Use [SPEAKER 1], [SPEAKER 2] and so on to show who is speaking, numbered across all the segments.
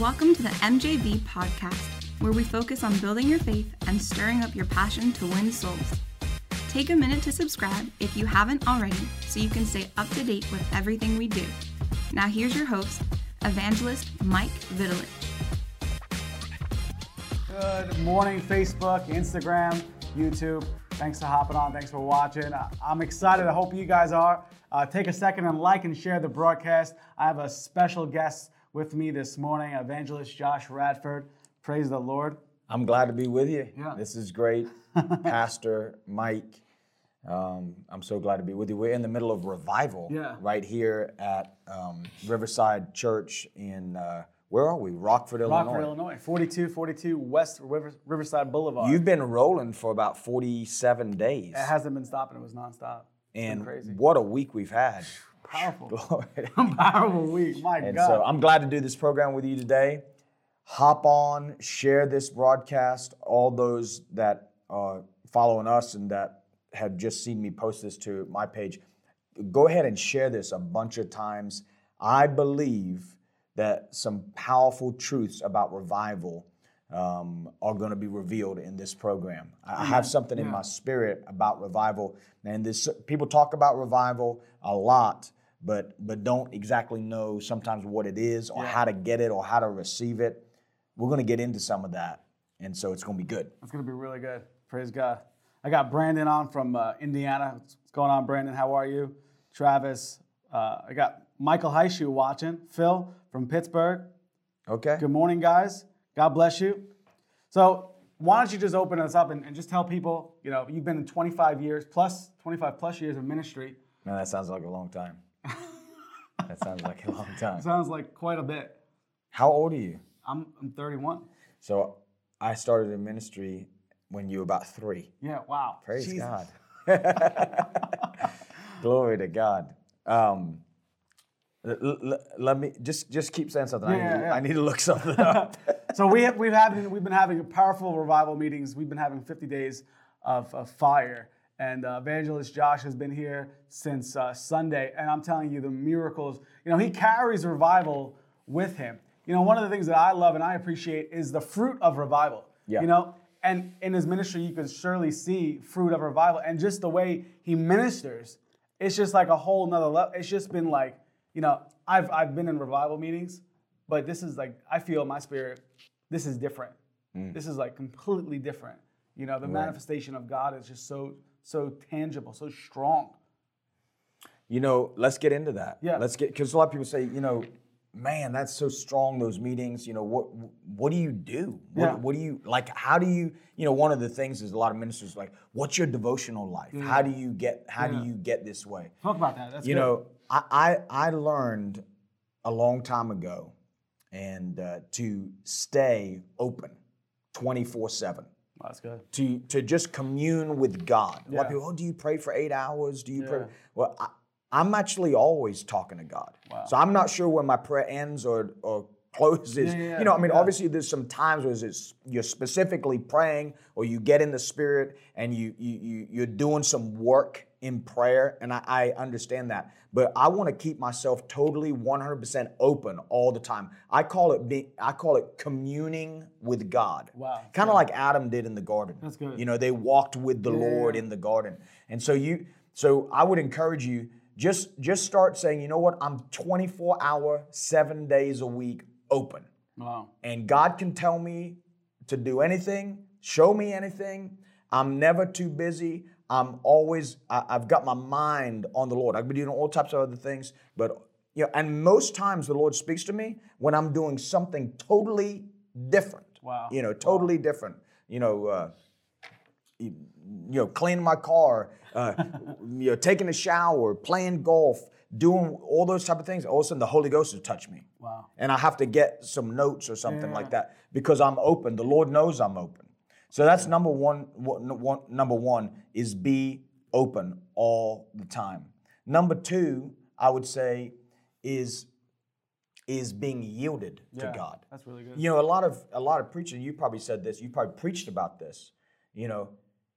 [SPEAKER 1] Welcome to the MJV podcast, where we focus on building your faith and stirring up your passion to win souls. Take a minute to subscribe if you haven't already so you can stay up to date with everything we do. Now, here's your host, evangelist Mike Vitalich.
[SPEAKER 2] Good morning, Facebook, Instagram, YouTube. Thanks for hopping on. Thanks for watching. I'm excited. I hope you guys are. Uh, take a second and like and share the broadcast. I have a special guest with me this morning, evangelist Josh Radford. Praise the Lord.
[SPEAKER 3] I'm glad to be with you.
[SPEAKER 2] Yeah.
[SPEAKER 3] This is great. Pastor Mike, um, I'm so glad to be with you. We're in the middle of revival
[SPEAKER 2] Yeah.
[SPEAKER 3] right here at um, Riverside Church in, uh, where are we? Rockford, Illinois.
[SPEAKER 2] Rockford, Illinois. 4242 West River, Riverside Boulevard.
[SPEAKER 3] You've been rolling for about 47 days.
[SPEAKER 2] it hasn't been stopping. It was nonstop. It's
[SPEAKER 3] and
[SPEAKER 2] crazy.
[SPEAKER 3] what a week we've had.
[SPEAKER 2] Powerful. Powerful week. My
[SPEAKER 3] And
[SPEAKER 2] God.
[SPEAKER 3] so I'm glad to do this program with you today. Hop on, share this broadcast. All those that are following us and that have just seen me post this to my page, go ahead and share this a bunch of times. I believe that some powerful truths about revival um, are going to be revealed in this program. I I have something in my spirit about revival, and this people talk about revival a lot, but but don't exactly know sometimes what it is or how to get it or how to receive it. We're going to get into some of that, and so it's going to be good.
[SPEAKER 2] It's going to be really good. Praise God. I got Brandon on from uh, Indiana. What's going on, Brandon? How are you? Travis. Uh, I got Michael Heishu watching. Phil from Pittsburgh.
[SPEAKER 3] Okay.
[SPEAKER 2] Good morning, guys. God bless you. So, why don't you just open us up and, and just tell people, you know, you've been in 25 years plus, 25 plus years of ministry.
[SPEAKER 3] Man, that sounds like a long time. That sounds like a long time.
[SPEAKER 2] Sounds like quite a bit.
[SPEAKER 3] How old are you?
[SPEAKER 2] I'm, I'm 31.
[SPEAKER 3] So I started in ministry when you were about three.
[SPEAKER 2] Yeah, wow.
[SPEAKER 3] Praise
[SPEAKER 2] Jesus.
[SPEAKER 3] God. Glory to God. Um, l- l- let me just just keep saying something. I, need to,
[SPEAKER 2] yeah, yeah.
[SPEAKER 3] I need to look something up.
[SPEAKER 2] So we have, we've having we've been having powerful revival meetings. We've been having 50 days of, of fire, and uh, Evangelist Josh has been here since uh, Sunday. And I'm telling you, the miracles. You know, he carries revival with him. You know, one of the things that I love and I appreciate is the fruit of revival.
[SPEAKER 3] Yeah.
[SPEAKER 2] You know, and in his ministry, you can surely see fruit of revival, and just the way he ministers, it's just like a whole nother level. It's just been like, you know, I've I've been in revival meetings, but this is like I feel my spirit, this is different. This is like completely different. You know, the manifestation of God is just so so tangible, so strong.
[SPEAKER 3] You know, let's get into that.
[SPEAKER 2] Yeah.
[SPEAKER 3] Let's get because a lot of people say, you know, man, that's so strong. Those meetings. You know, what what do you do? What,
[SPEAKER 2] Yeah.
[SPEAKER 3] what do you like? How do you? You know, one of the things is a lot of ministers like, what's your devotional life? How do you get? How
[SPEAKER 2] Yeah.
[SPEAKER 3] do you get this way?
[SPEAKER 2] Talk about that. That's
[SPEAKER 3] you
[SPEAKER 2] good.
[SPEAKER 3] know, I, I I learned a long time ago, and uh, to stay open, twenty four seven
[SPEAKER 2] that's good.
[SPEAKER 3] to to just commune with God. A lot
[SPEAKER 2] Yeah.
[SPEAKER 3] of people, oh, do you pray for eight hours? Do you
[SPEAKER 2] Yeah.
[SPEAKER 3] pray? Well, I, I'm actually always talking to God.
[SPEAKER 2] Wow.
[SPEAKER 3] So I'm not sure when my prayer ends or or closes.
[SPEAKER 2] Yeah, yeah,
[SPEAKER 3] you know, I mean,
[SPEAKER 2] yeah.
[SPEAKER 3] obviously there's some times where it's, you're specifically praying or you get in the spirit and you you, you you're doing some work in prayer, and I, I understand that. But I want to keep myself totally 100% open all the time. I call it be, I call it communing with God.
[SPEAKER 2] Wow.
[SPEAKER 3] Kind of like Adam did in the garden.
[SPEAKER 2] That's good.
[SPEAKER 3] You know, they walked with the
[SPEAKER 2] Yeah.
[SPEAKER 3] Lord in the garden. And so you so I would encourage you just just start saying, you know what? I'm 24 hour, 7 days a week open.
[SPEAKER 2] Wow.
[SPEAKER 3] And God can tell me to do anything, show me anything. I'm never too busy. I'm always I, I've got my mind on the Lord. I've been doing all types of other things, but you know, and most times the Lord speaks to me when I'm doing something totally different.
[SPEAKER 2] Wow.
[SPEAKER 3] You know, totally different. You know, uh, you you know, cleaning my car, uh, you know, taking a shower, playing golf, doing all those type of things. All of a sudden, the Holy Ghost has touched me,
[SPEAKER 2] Wow.
[SPEAKER 3] and I have to get some notes or something
[SPEAKER 2] Yeah.
[SPEAKER 3] like that because I'm open. The Lord knows I'm open. So that's number one, one. Number one is be open all the time. Number two, I would say, is is being yielded to God.
[SPEAKER 2] That's really good.
[SPEAKER 3] You know, a lot of a lot of preaching. You probably said this. You probably preached about this. You know,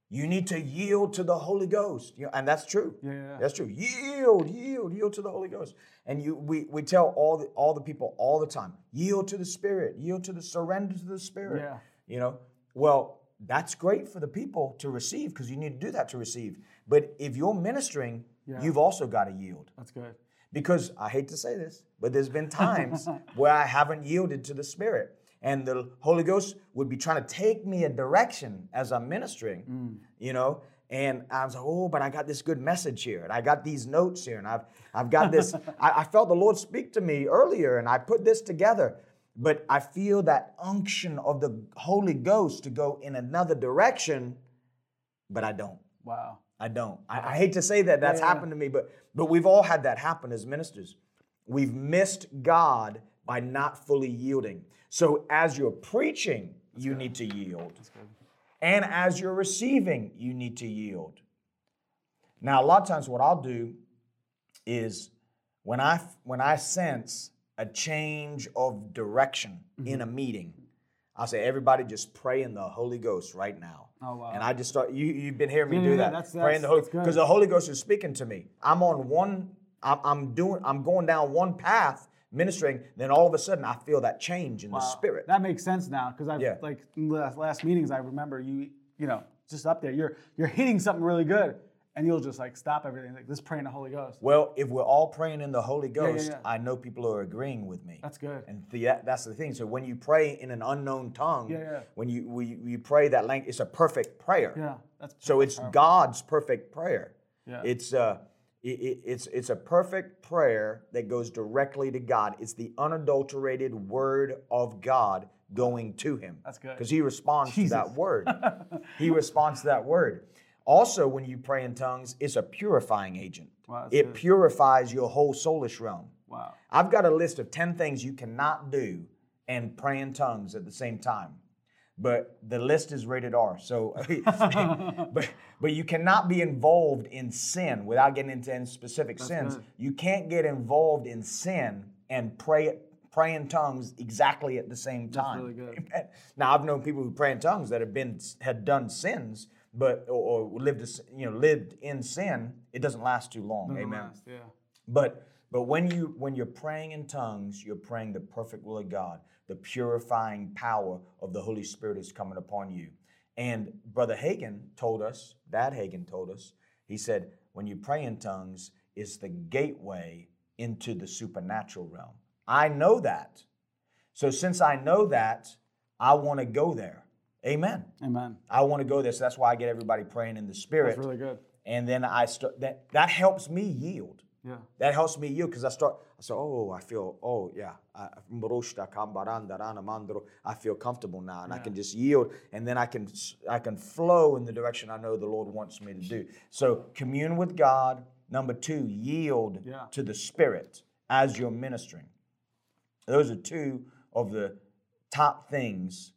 [SPEAKER 3] You need to yield to the Holy Ghost. You know, and that's true.
[SPEAKER 2] Yeah, yeah, yeah.
[SPEAKER 3] That's true. Yield, yield, yield to the Holy Ghost. And you we, we tell all the all the people all the time, yield to the Spirit, yield to the surrender to the Spirit.
[SPEAKER 2] Yeah.
[SPEAKER 3] You know, well, that's great for the people to receive because you need to do that to receive. But if you're ministering,
[SPEAKER 2] Yeah.
[SPEAKER 3] you've also got to yield.
[SPEAKER 2] That's good.
[SPEAKER 3] Because I hate to say this, but there's been times where I haven't yielded to the Spirit. And the Holy Ghost would be trying to take me a direction as I'm ministering, mm. you know. And I was like, oh, but I got this good message here, and I got these notes here, and I've I've got this. I, I felt the Lord speak to me earlier, and I put this together. But I feel that unction of the Holy Ghost to go in another direction, but I don't.
[SPEAKER 2] Wow.
[SPEAKER 3] I don't. I, I hate to say that that's
[SPEAKER 2] Yeah, yeah.
[SPEAKER 3] happened to me, but but we've all had that happen as ministers. We've missed God by not fully yielding. So as you're preaching, you need to yield. And as you're receiving, you need to yield. Now, a lot of times what I'll do is when I when I sense a change of direction
[SPEAKER 2] Mm-hmm.
[SPEAKER 3] in a meeting, I'll say, everybody just pray in the Holy Ghost right now.
[SPEAKER 2] Oh, wow.
[SPEAKER 3] And I just start, you, you've been hearing me
[SPEAKER 2] Yeah,
[SPEAKER 3] do
[SPEAKER 2] yeah,
[SPEAKER 3] that.
[SPEAKER 2] that's-
[SPEAKER 3] pray in the Holy
[SPEAKER 2] that's
[SPEAKER 3] because the Holy Ghost is speaking to me. I'm on one, I'm, I'm doing, I'm going down one path ministering, then all of a sudden I feel that change in the spirit.
[SPEAKER 2] That makes sense now because I've
[SPEAKER 3] Yeah.
[SPEAKER 2] like in the last, last meetings I remember you you know just up there you're you're hitting something really good and you'll just like stop everything like let's pray in the Holy Ghost.
[SPEAKER 3] Well, if we're all praying in the Holy
[SPEAKER 2] yeah,
[SPEAKER 3] Ghost,
[SPEAKER 2] yeah.
[SPEAKER 3] I know people are agreeing with me.
[SPEAKER 2] That's good.
[SPEAKER 3] And the, that's the thing. So when you pray in an unknown tongue,
[SPEAKER 2] Yeah, yeah.
[SPEAKER 3] when you we, you pray that language, it's a perfect prayer.
[SPEAKER 2] Yeah, that's
[SPEAKER 3] So it's God's perfect prayer.
[SPEAKER 2] Yeah.
[SPEAKER 3] It's uh, it, it- it's it's a perfect prayer that goes directly to God. It's the unadulterated word of God going to Him.
[SPEAKER 2] That's good.
[SPEAKER 3] Because He responds to that word. he responds to that word. Also, when you pray in tongues, it's a purifying agent.
[SPEAKER 2] Wow,
[SPEAKER 3] it
[SPEAKER 2] good.
[SPEAKER 3] purifies your whole soulish realm.
[SPEAKER 2] wow.
[SPEAKER 3] I've got a list of 10 things you cannot do and pray in tongues at the same time. But the list is rated R. So, but, but you cannot be involved in sin without getting into any specific sins.
[SPEAKER 2] good.
[SPEAKER 3] You can't get involved in sin and pray pray in tongues exactly at the same time.
[SPEAKER 2] really good.
[SPEAKER 3] Now, I've known people who pray in tongues that have been had done sins, but or, or lived you know lived in sin. It doesn't last too long. Amen.
[SPEAKER 2] Nonetheless, Yeah.
[SPEAKER 3] But but when you when you're praying in tongues, you're praying the perfect will of God. The purifying power of the Holy Spirit is coming upon you. And Brother Hagin told us, Dad Hagin told us, he said, when you pray in tongues, it's the gateway into the supernatural realm. I know that. So since I know that, I want to go there. Amen.
[SPEAKER 2] Amen.
[SPEAKER 3] I want to go there. So that's why I get everybody praying in the spirit.
[SPEAKER 2] That's really good.
[SPEAKER 3] And then I start that that helps me yield.
[SPEAKER 2] Yeah.
[SPEAKER 3] That helps me yield because I start. I say, oh, I feel, oh yeah, I I feel comfortable now, and I can just yield, and then I can I can flow in the direction I know the Lord wants me to do. So commune with God. Number two, yield
[SPEAKER 2] Yeah.
[SPEAKER 3] to the Spirit as you're ministering. Those are two of the top things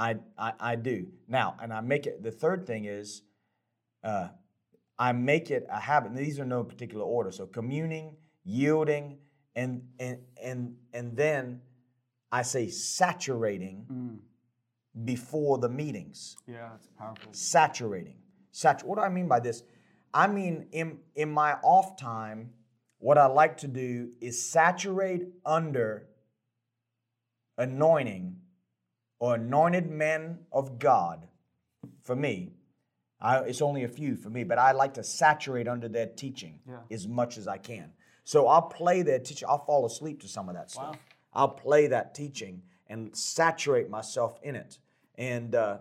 [SPEAKER 3] I, I, I do. Now, and I make it, the third thing is uh, I make it a habit. And these are no particular order. So communing, yielding, and, and, and, and then I say saturating before the meetings
[SPEAKER 2] Yeah, that's powerful.
[SPEAKER 3] saturating. Sat- what do I mean by this? I mean, in, in my off time, what I like to do is saturate under anointing or anointed men of God. For me, I, it's only a few for me, but I like to saturate under their teaching
[SPEAKER 2] Yeah.
[SPEAKER 3] as much as I can. So I'll play their teaching. I'll fall asleep to some of that stuff.
[SPEAKER 2] Wow.
[SPEAKER 3] I'll play that teaching and saturate myself in it. And uh,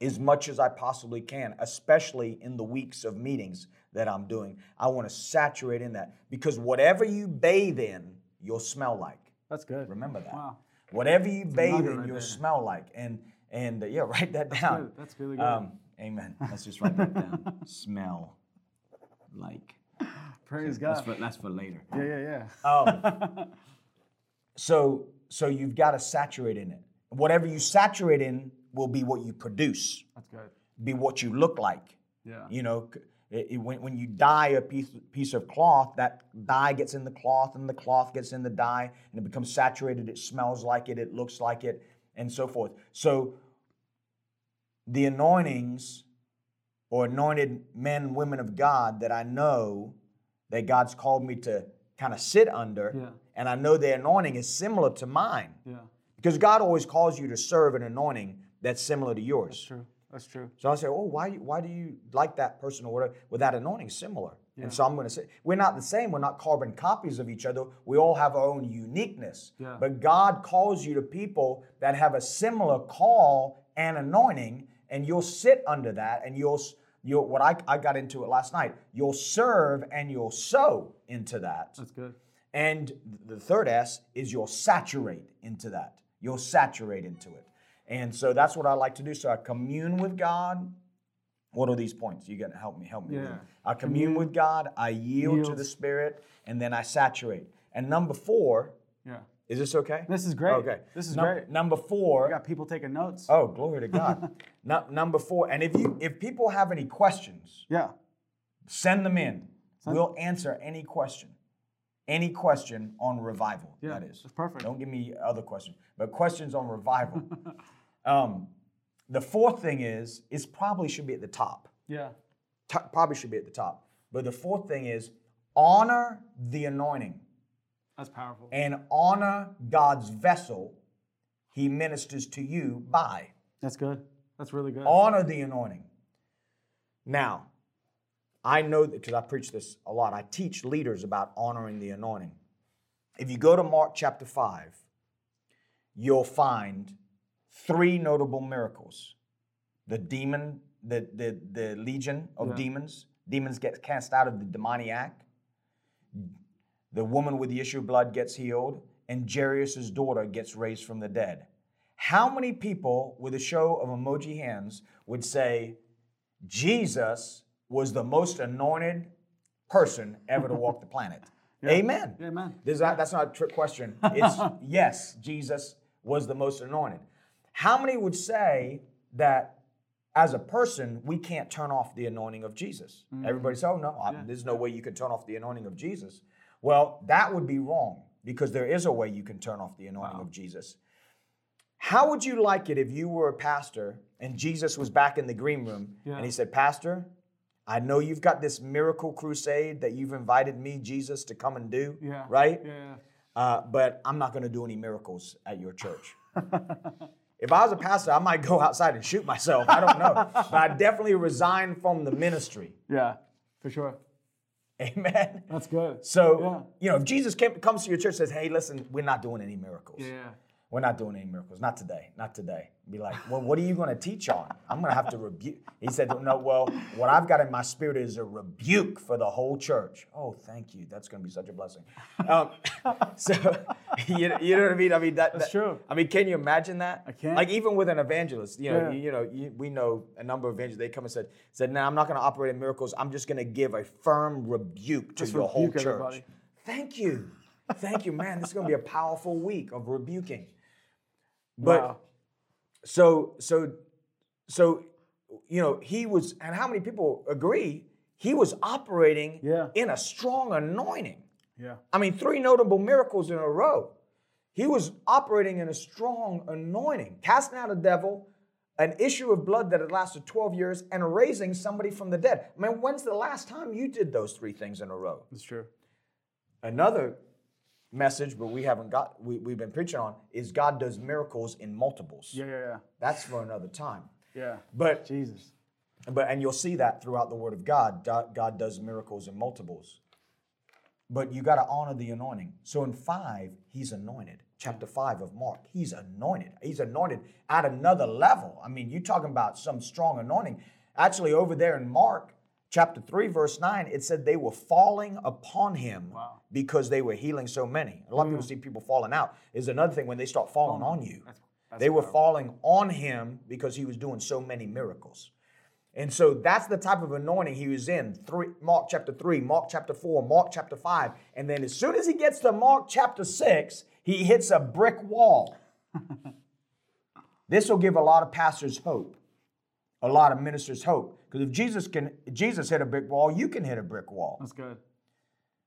[SPEAKER 3] as much as I possibly can, especially in the weeks of meetings that I'm doing. I want to saturate in that because whatever you bathe in, you'll smell like.
[SPEAKER 2] That's good.
[SPEAKER 3] Remember that.
[SPEAKER 2] Wow.
[SPEAKER 3] Whatever you bathe in, you'll smell like. And and uh, yeah, write that down.
[SPEAKER 2] good. That's really good.
[SPEAKER 3] Um, amen. Let's just write that down. smell like.
[SPEAKER 2] Praise
[SPEAKER 3] That's
[SPEAKER 2] God.
[SPEAKER 3] for, that's for later.
[SPEAKER 2] Yeah, yeah, yeah.
[SPEAKER 3] Um, so so you've got to saturate in it. Whatever you saturate in will be what you produce,
[SPEAKER 2] That's good.
[SPEAKER 3] be what you look like.
[SPEAKER 2] Yeah.
[SPEAKER 3] You know, it- it- when, when you dye a piece, piece of cloth, that dye gets in the cloth and the cloth gets in the dye and it becomes saturated. It smells like it, it looks like it, and so forth. So the anointings or anointed men and women of God that I know that God's called me to kind of sit under,
[SPEAKER 2] Yeah.
[SPEAKER 3] and I know their anointing is similar to mine.
[SPEAKER 2] Yeah.
[SPEAKER 3] Because God always calls you to serve an anointing that's similar to yours.
[SPEAKER 2] True. That's true.
[SPEAKER 3] So I say, oh, why, why do you like that person or whatever? Well, that anointing is similar. And so I'm going to say, we're not the same. We're not carbon copies of each other. We all have our own uniqueness.
[SPEAKER 2] Yeah.
[SPEAKER 3] But God calls you to people that have a similar call and anointing, and you'll sit under that, and you'll, you'll what I, I got into it last night, you'll serve and you'll sow into that.
[SPEAKER 2] That's good.
[SPEAKER 3] And the third S is you'll saturate into that. You'll saturate into it. And so that's what I like to do. So I commune with God. What are these points? You gonna help me, help me.
[SPEAKER 2] Yeah.
[SPEAKER 3] I commune with God, I yield, to the Spirit, and then I saturate. And number four,
[SPEAKER 2] Yeah.
[SPEAKER 3] is this okay?
[SPEAKER 2] This is great.
[SPEAKER 3] Okay.
[SPEAKER 2] This is
[SPEAKER 3] Num-
[SPEAKER 2] great.
[SPEAKER 3] Number four.
[SPEAKER 2] got people taking notes.
[SPEAKER 3] Oh, glory to God. Nu- number four. And if you if people have any questions,
[SPEAKER 2] Yeah.
[SPEAKER 3] send them in. We'll answer any question. Any question on revival,
[SPEAKER 2] Yeah,
[SPEAKER 3] that is.
[SPEAKER 2] that's perfect.
[SPEAKER 3] Don't give me other questions, but questions on revival. um, the fourth thing is, is probably should be at the top.
[SPEAKER 2] Yeah.
[SPEAKER 3] T- probably should be at the top. But the fourth thing is, honor the anointing
[SPEAKER 2] That's powerful.
[SPEAKER 3] and honor God's vessel he ministers to you by.
[SPEAKER 2] That's good. That's really good.
[SPEAKER 3] Honor the anointing. Now, I know that because I preach this a lot. I teach leaders about honoring the anointing. If you go to Mark chapter 5, you'll find three notable miracles. The demon, the, the, the legion of
[SPEAKER 2] Yeah.
[SPEAKER 3] demons, demons get cast out of the demoniac. The woman with the issue of blood gets healed, and Jairus' daughter gets raised from the dead. How many people with a show of emoji hands would say Jesus was the most anointed person ever to walk the planet? Amen.
[SPEAKER 2] Amen.
[SPEAKER 3] Not, that's not a trick question. It's yes, Jesus was the most anointed. How many would say that as a person, we can't turn off the anointing of Jesus? Everybody says, oh, no, I- there's no way you can turn off the anointing of Jesus. Well, that would be wrong because there is a way you can turn off the anointing of Jesus. How would you like it if you were a pastor and Jesus was back in the green room
[SPEAKER 2] Yeah.
[SPEAKER 3] and he said, Pastor, I know you've got this miracle crusade that you've invited me, Jesus, to come and do,
[SPEAKER 2] Yeah.
[SPEAKER 3] right?
[SPEAKER 2] Yeah.
[SPEAKER 3] Uh, but I'm not going to do any miracles at your church. if I was a pastor, I might go outside and shoot myself. I don't know. but I definitely resign from the ministry.
[SPEAKER 2] Yeah. For sure.
[SPEAKER 3] Amen.
[SPEAKER 2] That's good.
[SPEAKER 3] So,
[SPEAKER 2] Yeah.
[SPEAKER 3] you know, if Jesus came, comes to your church and says, hey, listen, we're not doing any miracles.
[SPEAKER 2] Yeah.
[SPEAKER 3] We're not doing any miracles. Not today. Not today. Be like, well, what are you going to teach on? I'm going to have to rebuke. He said, no, well, what I've got in my spirit is a rebuke for the whole church. Oh, thank you. That's going to be such a blessing. Um, so, you, you know what I mean? I mean, that,
[SPEAKER 2] That's
[SPEAKER 3] that-
[SPEAKER 2] true.
[SPEAKER 3] I mean, can you imagine that?
[SPEAKER 2] I can.
[SPEAKER 3] Like, even with an evangelist, you know,
[SPEAKER 2] Yeah.
[SPEAKER 3] you, you know, you, we know a number of evangelists, they come and said, said, no, I'm not going to operate in miracles. I'm just going to give a firm rebuke to
[SPEAKER 2] Just
[SPEAKER 3] your whole
[SPEAKER 2] rebuke
[SPEAKER 3] church.
[SPEAKER 2] everybody.
[SPEAKER 3] Thank you. Thank you, man. This is going to be a powerful week of rebuking. But
[SPEAKER 2] wow.
[SPEAKER 3] so so so you know he was and how many people agree he was operating
[SPEAKER 2] Yeah.
[SPEAKER 3] in a strong anointing
[SPEAKER 2] Yeah.
[SPEAKER 3] i mean three notable miracles in a row he was operating in a strong anointing casting out a devil an issue of blood that had lasted 12 years and raising somebody from the dead i mean when's the last time you did those three things in a row
[SPEAKER 2] That's true.
[SPEAKER 3] another message but we haven't got we, we've been preaching on is god does miracles in multiples
[SPEAKER 2] Yeah. Yeah. Yeah.
[SPEAKER 3] that's for another time
[SPEAKER 2] Yeah.
[SPEAKER 3] but
[SPEAKER 2] Jesus.
[SPEAKER 3] but and you'll see that throughout the Word of God. God, God does miracles in multiples. But you got to honor the anointing. So in five, he's anointed. Chapter five of Mark, he's anointed. He's anointed at another level. I mean, you're talking about some strong anointing. Actually, over there in Mark chapter three, verse nine, it said they were falling upon him
[SPEAKER 2] Wow.
[SPEAKER 3] because they were healing so many. A lot of people hmm. see people falling out. Is another thing when they start falling on you.
[SPEAKER 2] That's- that's
[SPEAKER 3] they were falling on him because he was doing so many miracles. And so that's the type of anointing he was in. Three, Mark chapter 3, Mark chapter 4, Mark chapter 5. And then as soon as he gets to Mark chapter 6, he hits a brick wall. this will give a lot of pastors hope, a lot of ministers hope. Because if Jesus can Jesus hit a brick wall, you can hit a brick wall.
[SPEAKER 2] That's good.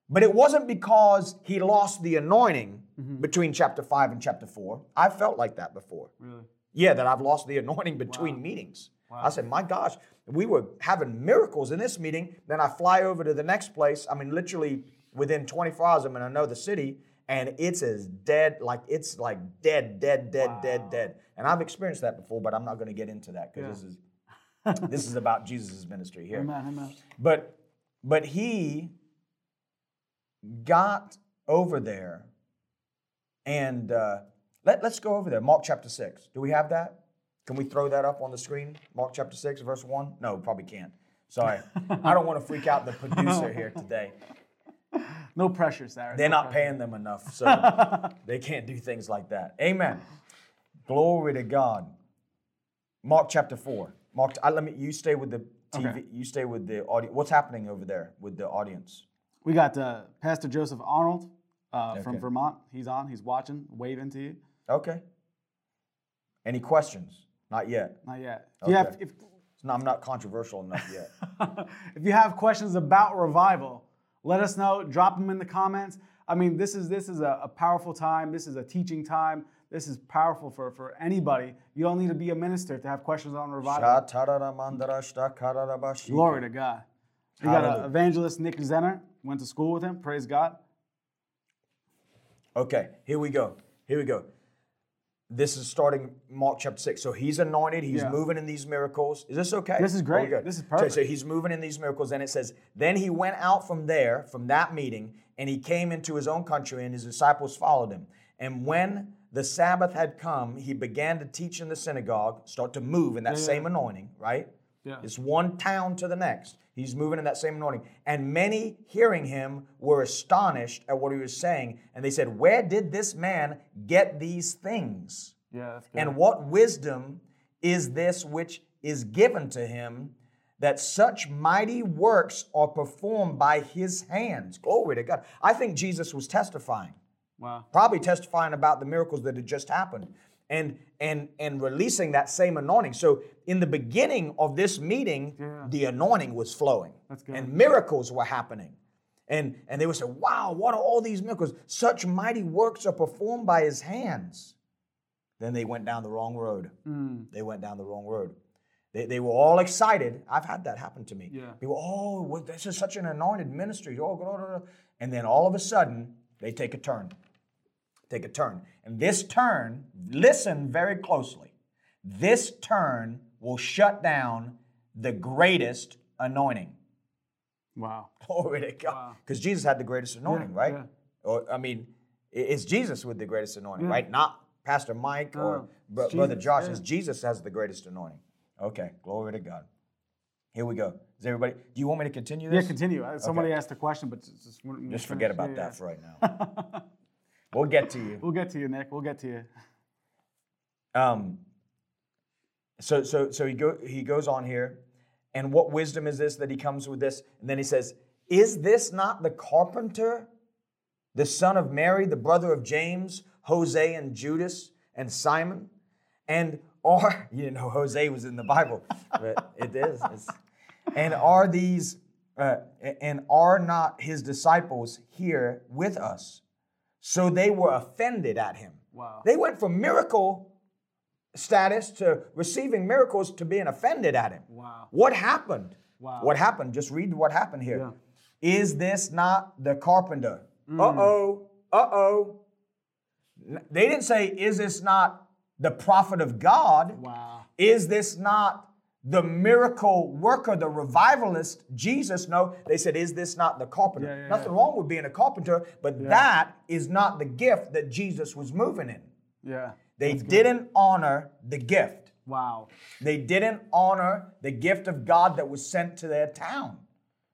[SPEAKER 3] But it wasn't because he lost the anointing
[SPEAKER 2] Mm-hmm.
[SPEAKER 3] between chapter 5 and chapter 4. I felt like that before.
[SPEAKER 2] Really.
[SPEAKER 3] Yeah, that I've lost the anointing between meetings. Wow. I said, my gosh, we were having miracles in this meeting. Then I fly over to the next place. I mean, literally within 24 hours, I'm in another city, and it's as dead, like it's like dead, dead, dead, dead, dead. And I've experienced that before, but I'm not going to get into that because this is this is about Jesus' ministry here.
[SPEAKER 2] Amen, amen.
[SPEAKER 3] But but he got over there, and uh, let, let's go over there. Mark chapter six. Do we have that? Can we throw that up on the screen? Mark chapter six, verse one. No, probably can't. Sorry, I don't want to freak out the producer here today.
[SPEAKER 2] No pressure, Sarah.
[SPEAKER 3] They're
[SPEAKER 2] no
[SPEAKER 3] not
[SPEAKER 2] pressure.
[SPEAKER 3] paying them enough, so they can't do things like that. Amen. Glory to God. Mark chapter four. Mark, I, let me. You stay with the TV.
[SPEAKER 2] Okay.
[SPEAKER 3] You stay with the audience. What's happening over there with the audience?
[SPEAKER 2] We got uh, Pastor Joseph Arnold uh, from Vermont. He's on. He's watching, waving to you.
[SPEAKER 3] Okay. Any questions? Not yet.
[SPEAKER 2] Not yet. You have, if,
[SPEAKER 3] No, I'm not controversial enough yet.
[SPEAKER 2] if you have questions about revival, let us know. Drop them in the comments. I mean, this is this is a, a powerful time. This is a teaching time. This is powerful for, for anybody. You don't need to be a minister to have questions on revival. Glory to God. We got an evangelist, Nick Zenner. Went to school with him. Praise God.
[SPEAKER 3] Okay, here we go. Here we go. This is starting Mark chapter 6. So he's anointed, he's
[SPEAKER 2] Yeah.
[SPEAKER 3] moving in these miracles. Is this okay?
[SPEAKER 2] This is great. This is
[SPEAKER 3] So-
[SPEAKER 2] perfect.
[SPEAKER 3] So, he's moving in these miracles, and it says, Then he went out from there, from that meeting, and he came into his own country, and his disciples followed him. And when the Sabbath had come, he began to teach in the synagogue, start to move in that same anointing, right?
[SPEAKER 2] Yeah.
[SPEAKER 3] It's one town to the next. He's moving in that same anointing. And many hearing him were astonished at what he was saying. And they said, Where did this man get these things?
[SPEAKER 2] Yeah.
[SPEAKER 3] And what wisdom is this which is given to him that such mighty works are performed by his hands? Glory to God. I think Jesus was testifying
[SPEAKER 2] wow.
[SPEAKER 3] probably testifying about the miracles that had just happened and and and releasing that same anointing so in the beginning of this meeting
[SPEAKER 2] Yeah.
[SPEAKER 3] the anointing was flowing
[SPEAKER 2] That's good.
[SPEAKER 3] and miracles were happening and and they would say wow what are all these miracles such mighty works are performed by his hands then they went down the wrong road
[SPEAKER 2] Mm.
[SPEAKER 3] they went down the wrong road they, they were all excited i've had that happen to me
[SPEAKER 2] Yeah.
[SPEAKER 3] people oh well, this is such an anointed ministry oh blah, blah, blah." and then all of a sudden they take a turn take a turn. And this turn, listen very closely. This turn will shut down the greatest anointing.
[SPEAKER 2] Wow.
[SPEAKER 3] Glory to God.
[SPEAKER 2] Wow.
[SPEAKER 3] Because Jesus had the greatest anointing,
[SPEAKER 2] Yeah,
[SPEAKER 3] right?
[SPEAKER 2] yeah.
[SPEAKER 3] Or I mean, it's Jesus with the greatest anointing,
[SPEAKER 2] Yeah.
[SPEAKER 3] right? Not Pastor Mike or
[SPEAKER 2] No,
[SPEAKER 3] Bro-
[SPEAKER 2] it's
[SPEAKER 3] Brother Josh. It's Jesus has the greatest anointing. Okay, glory to God. Here we go. Is everybody? Do you want me to continue
[SPEAKER 2] Yeah, continue. Somebody asked a question, but just, just,
[SPEAKER 3] Just forget about that for right now. we'll get to you.
[SPEAKER 2] We'll get to you, Nick. We'll get to you.
[SPEAKER 3] Um, so so so he go he goes on here, and what wisdom is this that he comes with this? And then he says, "Is this not the carpenter, the son of Mary, the brother of James, Jose, and Judas, and Simon? And are you didn't know Jose was in the Bible, but it is. And are these uh, and are not his disciples here with us?" So they were offended at him.
[SPEAKER 2] Wow.
[SPEAKER 3] They went from miracle status to receiving miracles to being offended at him.
[SPEAKER 2] Wow.
[SPEAKER 3] What happened?
[SPEAKER 2] Wow.
[SPEAKER 3] What happened? Just read what happened here. Is
[SPEAKER 2] Yeah. Mm.
[SPEAKER 3] this not the carpenter? Uh oh. Uh oh. They didn't say, Is this not the prophet of God?
[SPEAKER 2] Wow.
[SPEAKER 3] Is this not the miracle worker, the revivalist, Jesus? No, they said, Is this not the carpenter?
[SPEAKER 2] Yeah, yeah,
[SPEAKER 3] Nothing
[SPEAKER 2] yeah.
[SPEAKER 3] wrong with being a carpenter, but that is not the gift that Jesus was moving in.
[SPEAKER 2] Yeah.
[SPEAKER 3] They didn't honor the gift.
[SPEAKER 2] Wow.
[SPEAKER 3] They didn't honor the gift of God that was sent to their town.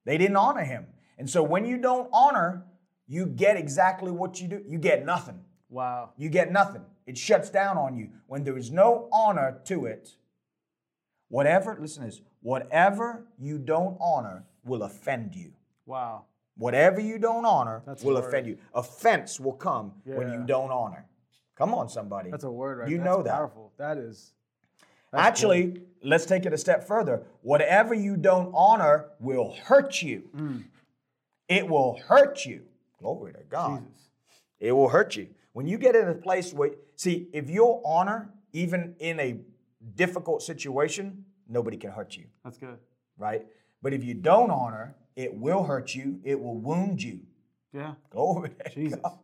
[SPEAKER 3] They didn't honor him. And so when you don't honor, you get exactly what you do. You get nothing.
[SPEAKER 2] Wow.
[SPEAKER 3] You get nothing. It shuts down on you. When there is no honor to it, whatever, listen to this, whatever you don't honor will offend you.
[SPEAKER 2] Wow.
[SPEAKER 3] Whatever you don't honor
[SPEAKER 2] That's
[SPEAKER 3] will offend you. Offense will come when you don't honor. Come on, somebody.
[SPEAKER 2] That's a word right
[SPEAKER 3] You
[SPEAKER 2] there.
[SPEAKER 3] know that.
[SPEAKER 2] powerful. That is. that's
[SPEAKER 3] Actually, let's take it a step further. Whatever you don't honor will hurt you.
[SPEAKER 2] Mm.
[SPEAKER 3] It will hurt you. Glory to God.
[SPEAKER 2] Jesus.
[SPEAKER 3] It will hurt you. When you get in a place where, see, if you'll honor, even in a difficult situation, nobody can hurt you,
[SPEAKER 2] That's good.
[SPEAKER 3] right? But if you don't honor, it will hurt you, it will wound you.
[SPEAKER 2] Yeah.
[SPEAKER 3] Glory to
[SPEAKER 2] Jesus.
[SPEAKER 3] God.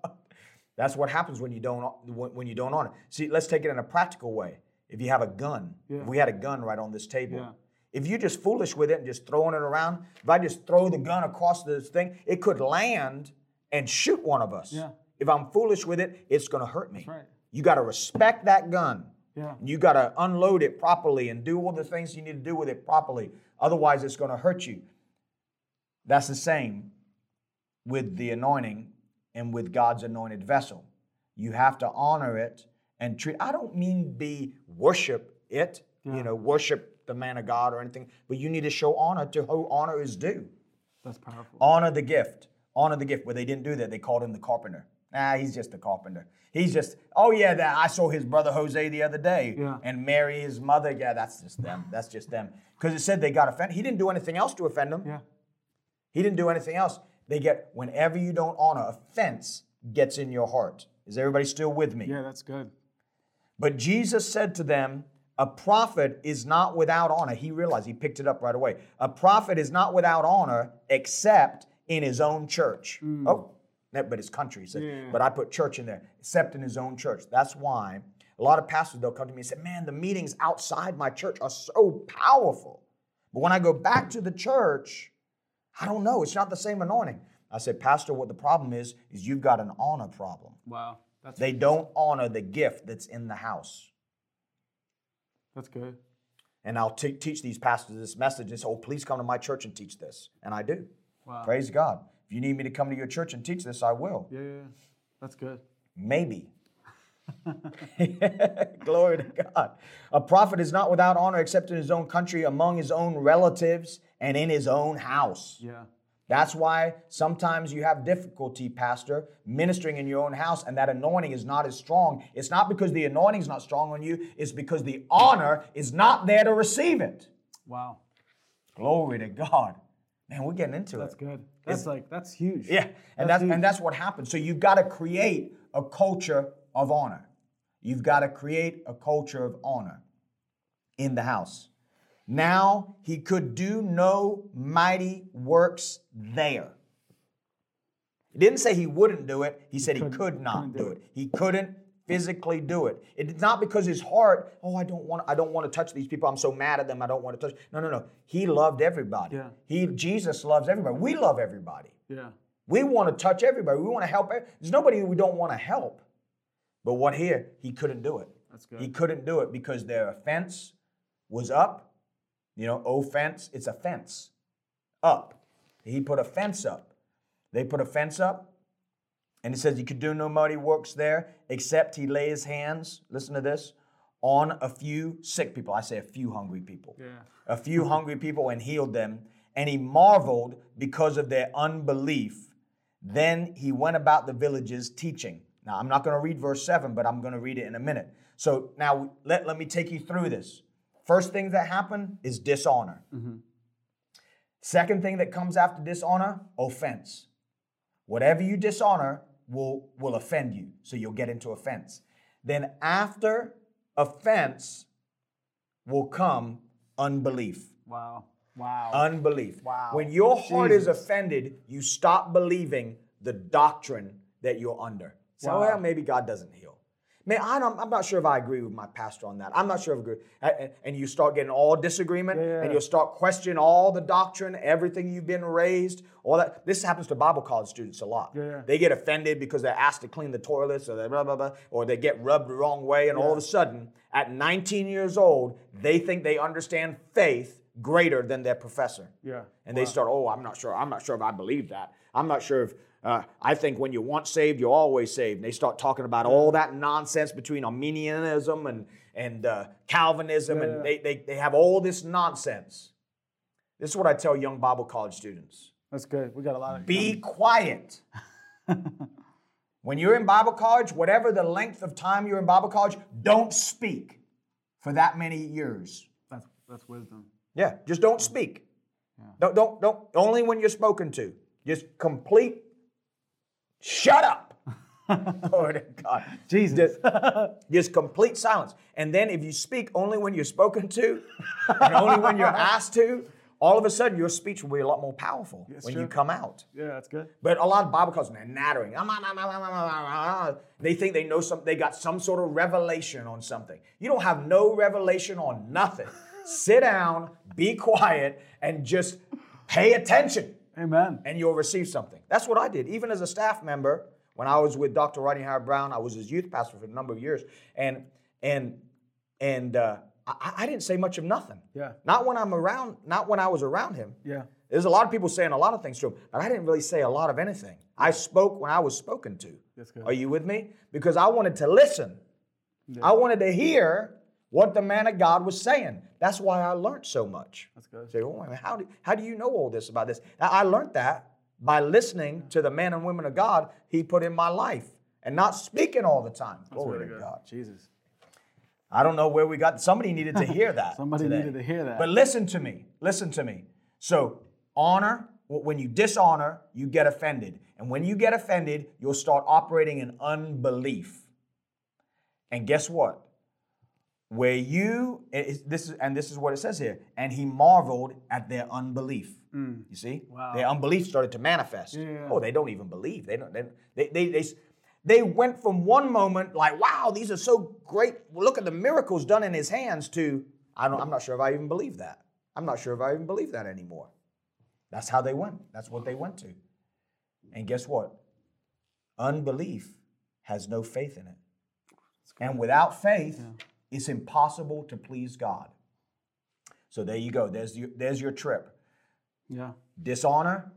[SPEAKER 3] That's what happens when you don't when you don't honor. See, let's take it in a practical way. If you have a gun,
[SPEAKER 2] Yeah.
[SPEAKER 3] if we had a gun right on this table,
[SPEAKER 2] Yeah.
[SPEAKER 3] if you're just foolish with it and just throwing it around, if I just throw the gun across this thing, it could land and shoot one of us.
[SPEAKER 2] Yeah.
[SPEAKER 3] If I'm foolish with it, it's going to hurt me.
[SPEAKER 2] Right.
[SPEAKER 3] You got to respect that gun.
[SPEAKER 2] Yeah.
[SPEAKER 3] You got to unload it properly and do all the things you need to do with it properly. Otherwise, it's going to hurt you. That's the same with the anointing and with God's anointed vessel. You have to honor it and treat. I don't mean be worship it, you know, worship the man of God or anything, but you need to show honor to who honor is due.
[SPEAKER 2] That's powerful.
[SPEAKER 3] Honor the gift. Honor the gift. Where they didn't do that, they called him the carpenter. Ah, he's just a carpenter. He's just, oh yeah, that I saw his brother Jose the other day.
[SPEAKER 2] Yeah.
[SPEAKER 3] And Mary, his mother, yeah, that's just them. That's just them. Because it said they got offended. He didn't do anything else to offend them.
[SPEAKER 2] Yeah.
[SPEAKER 3] He didn't do anything else. They get, whenever you don't honor, offense gets in your heart. Is everybody still with me?
[SPEAKER 2] Yeah, that's good.
[SPEAKER 3] But Jesus said to them, A prophet is not without honor. He realized, he picked it up right away. A prophet is not without honor except in his own church. Oh, no, but his country. He said.
[SPEAKER 2] Yeah.
[SPEAKER 3] But I put church in there, except in his own church. That's why a lot of pastors, they'll come to me and say, Man, the meetings outside my church are so powerful. But when I go back to the church, I don't know. It's not the same anointing. I said, Pastor, what the problem is, is you've got an honor problem.
[SPEAKER 2] Wow. That's
[SPEAKER 3] They don't honor the gift that's in the house.
[SPEAKER 2] that's good.
[SPEAKER 3] And I'll te- teach these pastors this message. They say, oh, please come to my church and teach this. And I do.
[SPEAKER 2] Wow.
[SPEAKER 3] Praise God. If you need me to come to your church and teach this, I will.
[SPEAKER 2] Yeah, yeah, yeah. That's good.
[SPEAKER 3] Maybe. Glory to God. A prophet is not without honor except in his own country, among his own relatives, and in his own house.
[SPEAKER 2] Yeah.
[SPEAKER 3] That's why sometimes you have difficulty, Pastor, ministering in your own house, and that anointing is not as strong. It's not because the anointing is not strong on you, it's because the honor is not there to receive it.
[SPEAKER 2] Wow.
[SPEAKER 3] Glory to God. Man, we're getting into
[SPEAKER 2] That's
[SPEAKER 3] it.
[SPEAKER 2] That's good. That's like that's huge.
[SPEAKER 3] Yeah, and that's,
[SPEAKER 2] huge.
[SPEAKER 3] and that's what happens. So you've got to create a culture of honor. You've got to create a culture of honor in the house. Now he could do no mighty works there. He didn't say he wouldn't do it. He said he could not do
[SPEAKER 2] do
[SPEAKER 3] it. He couldn't physically do it. It's not because his heart, oh, I don't want I don't want to touch these people. I'm so mad at them. I don't want to touch. No, no, no. He loved everybody.
[SPEAKER 2] Yeah.
[SPEAKER 3] He Jesus loves everybody. We love everybody.
[SPEAKER 2] Yeah.
[SPEAKER 3] We want to touch everybody. We want to help. There's nobody we don't want to help. But what here? He couldn't do it.
[SPEAKER 2] That's good.
[SPEAKER 3] He couldn't do it because their offense was up. You know, offense, it's a fence. Up. He put a fence up. They put a fence up. And it says he could do no mighty works there, except he lay his hands, listen to this, on a few sick people. I say a few hungry people
[SPEAKER 2] Yeah.
[SPEAKER 3] a few hungry people and healed them. And he marveled because of their unbelief. Then he went about the villages teaching. Now, I'm not going to read verse 7, but I'm going to read it in a minute. So now let, let me take you through this. First thing that happened is dishonor. Mm-hmm. Second thing that comes after dishonor, offense. Whatever you dishonor will, will offend you, so you'll get into offense. Then after offense will come unbelief.
[SPEAKER 2] Wow. Wow.
[SPEAKER 3] Unbelief.
[SPEAKER 2] Wow.
[SPEAKER 3] When your heart is offended, you stop believing the doctrine that you're under. So,
[SPEAKER 2] Wow.
[SPEAKER 3] well, maybe God doesn't heal. Man, I don't, I'm not sure if I agree with my pastor on that. I'm not sure if I agree. And- And you start getting all disagreement,
[SPEAKER 2] Yeah.
[SPEAKER 3] and you'll start questioning all the doctrine, everything you've been raised, all that. This happens to Bible college students a lot.
[SPEAKER 2] Yeah.
[SPEAKER 3] They get offended because they're asked to clean the toilets, or they blah blah blah, or they get rubbed the wrong way, and all of a sudden, at 19 years old, they think they understand faith greater than their professor.
[SPEAKER 2] Yeah.
[SPEAKER 3] And they start, oh, I'm not sure. I'm not sure if I believe that. I'm not sure if. Uh, I think when you're once saved, you're always saved. And they start talking about all that nonsense between Arminianism and and uh, Calvinism,
[SPEAKER 2] Yeah,
[SPEAKER 3] and
[SPEAKER 2] yeah.
[SPEAKER 3] They, they they have all this nonsense. This is what I tell young Bible college students:
[SPEAKER 2] That's good. We got a lot of
[SPEAKER 3] Be quiet. when you're in Bible college, whatever the length of time you're in Bible college, don't speak for that many years.
[SPEAKER 2] That's that's wisdom.
[SPEAKER 3] Yeah, just don't speak. Don't, don't, don't, only when you're spoken to. Just complete, shut up. To God.
[SPEAKER 2] Jesus.
[SPEAKER 3] Just complete silence. And then if you speak only when you're spoken to and only when you're asked to, all of a sudden your speech will be a lot more powerful when you come out.
[SPEAKER 2] yeah, that's good.
[SPEAKER 3] But a lot of Bible culture, they're nattering. Ah, they think they know some, they got some sort of revelation on something. You don't have no revelation on nothing. Sit down, be quiet, and just pay attention,
[SPEAKER 2] Amen.
[SPEAKER 3] and you'll receive something. That's what I did. Even as a staff member, when I was with Dr. Rodney Howard-Browne, I was his youth pastor for a number of years, and and and uh, I, I didn't say much of nothing.
[SPEAKER 2] Yeah.
[SPEAKER 3] Not when I'm around. Not when I was around him.
[SPEAKER 2] Yeah.
[SPEAKER 3] There's a lot of people saying a lot of things to him, but I didn't really say a lot of anything. I spoke when I was spoken to.
[SPEAKER 2] That's good.
[SPEAKER 3] Are you with me? Because I wanted to listen. I wanted to hear what the man of God was saying. That's why I learned so much.
[SPEAKER 2] That's good.
[SPEAKER 3] Say, oh, how do, how do you know all this about this? I learned that by listening to the men and women of God he put in my life and not speaking all the time.
[SPEAKER 2] That's
[SPEAKER 3] Glory
[SPEAKER 2] really
[SPEAKER 3] to
[SPEAKER 2] good.
[SPEAKER 3] God.
[SPEAKER 2] Jesus.
[SPEAKER 3] I don't know where we got. Somebody needed to hear that.
[SPEAKER 2] Somebody
[SPEAKER 3] today.
[SPEAKER 2] needed to hear that.
[SPEAKER 3] But listen to me. Listen to me. So honor. When you dishonor, you get offended, and when you get offended, you'll start operating in unbelief. And guess what? Where you this is and this is what it says here. And he marveled at their unbelief. Mm. You see,
[SPEAKER 2] Wow.
[SPEAKER 3] their unbelief started to manifest.
[SPEAKER 2] Yeah.
[SPEAKER 3] Oh, they don't even believe. They don't. They they they. they they went from one moment like, wow, these are so great. Well, look at the miracles done in his hands to, I don't, I'm not sure if I even believe that. I'm not sure if I even believe that anymore. That's how they went. That's what they went to. And guess what? Unbelief has no faith in it. And without faith, it's impossible to please God. So there you go. There's your, there's your trip.
[SPEAKER 2] Yeah.
[SPEAKER 3] Dishonor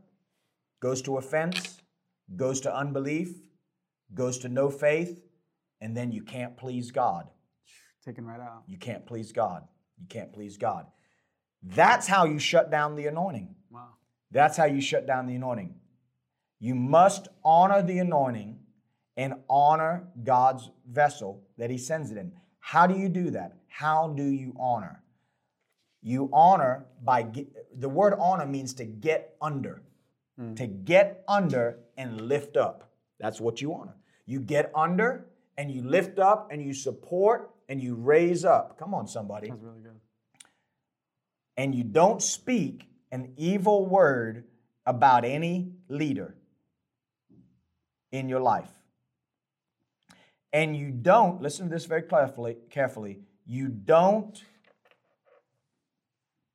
[SPEAKER 3] goes to offense, goes to unbelief, goes to no faith, and then you can't please God.
[SPEAKER 2] Taken right out.
[SPEAKER 3] You can't please God. You can't please God. That's how you shut down the anointing.
[SPEAKER 2] Wow.
[SPEAKER 3] That's how you shut down the anointing. You must honor the anointing and honor God's vessel that He sends it in. How do you do that? How do you honor? You honor by get, the word honor means to get under, hmm. to get under and lift up. That's what you honor. You get under and you lift up and you support and you raise up. Come on, somebody
[SPEAKER 2] That's really good.
[SPEAKER 3] and you don't speak an evil word about any leader in your life. And you don't, listen to this very carefully, carefully, you don't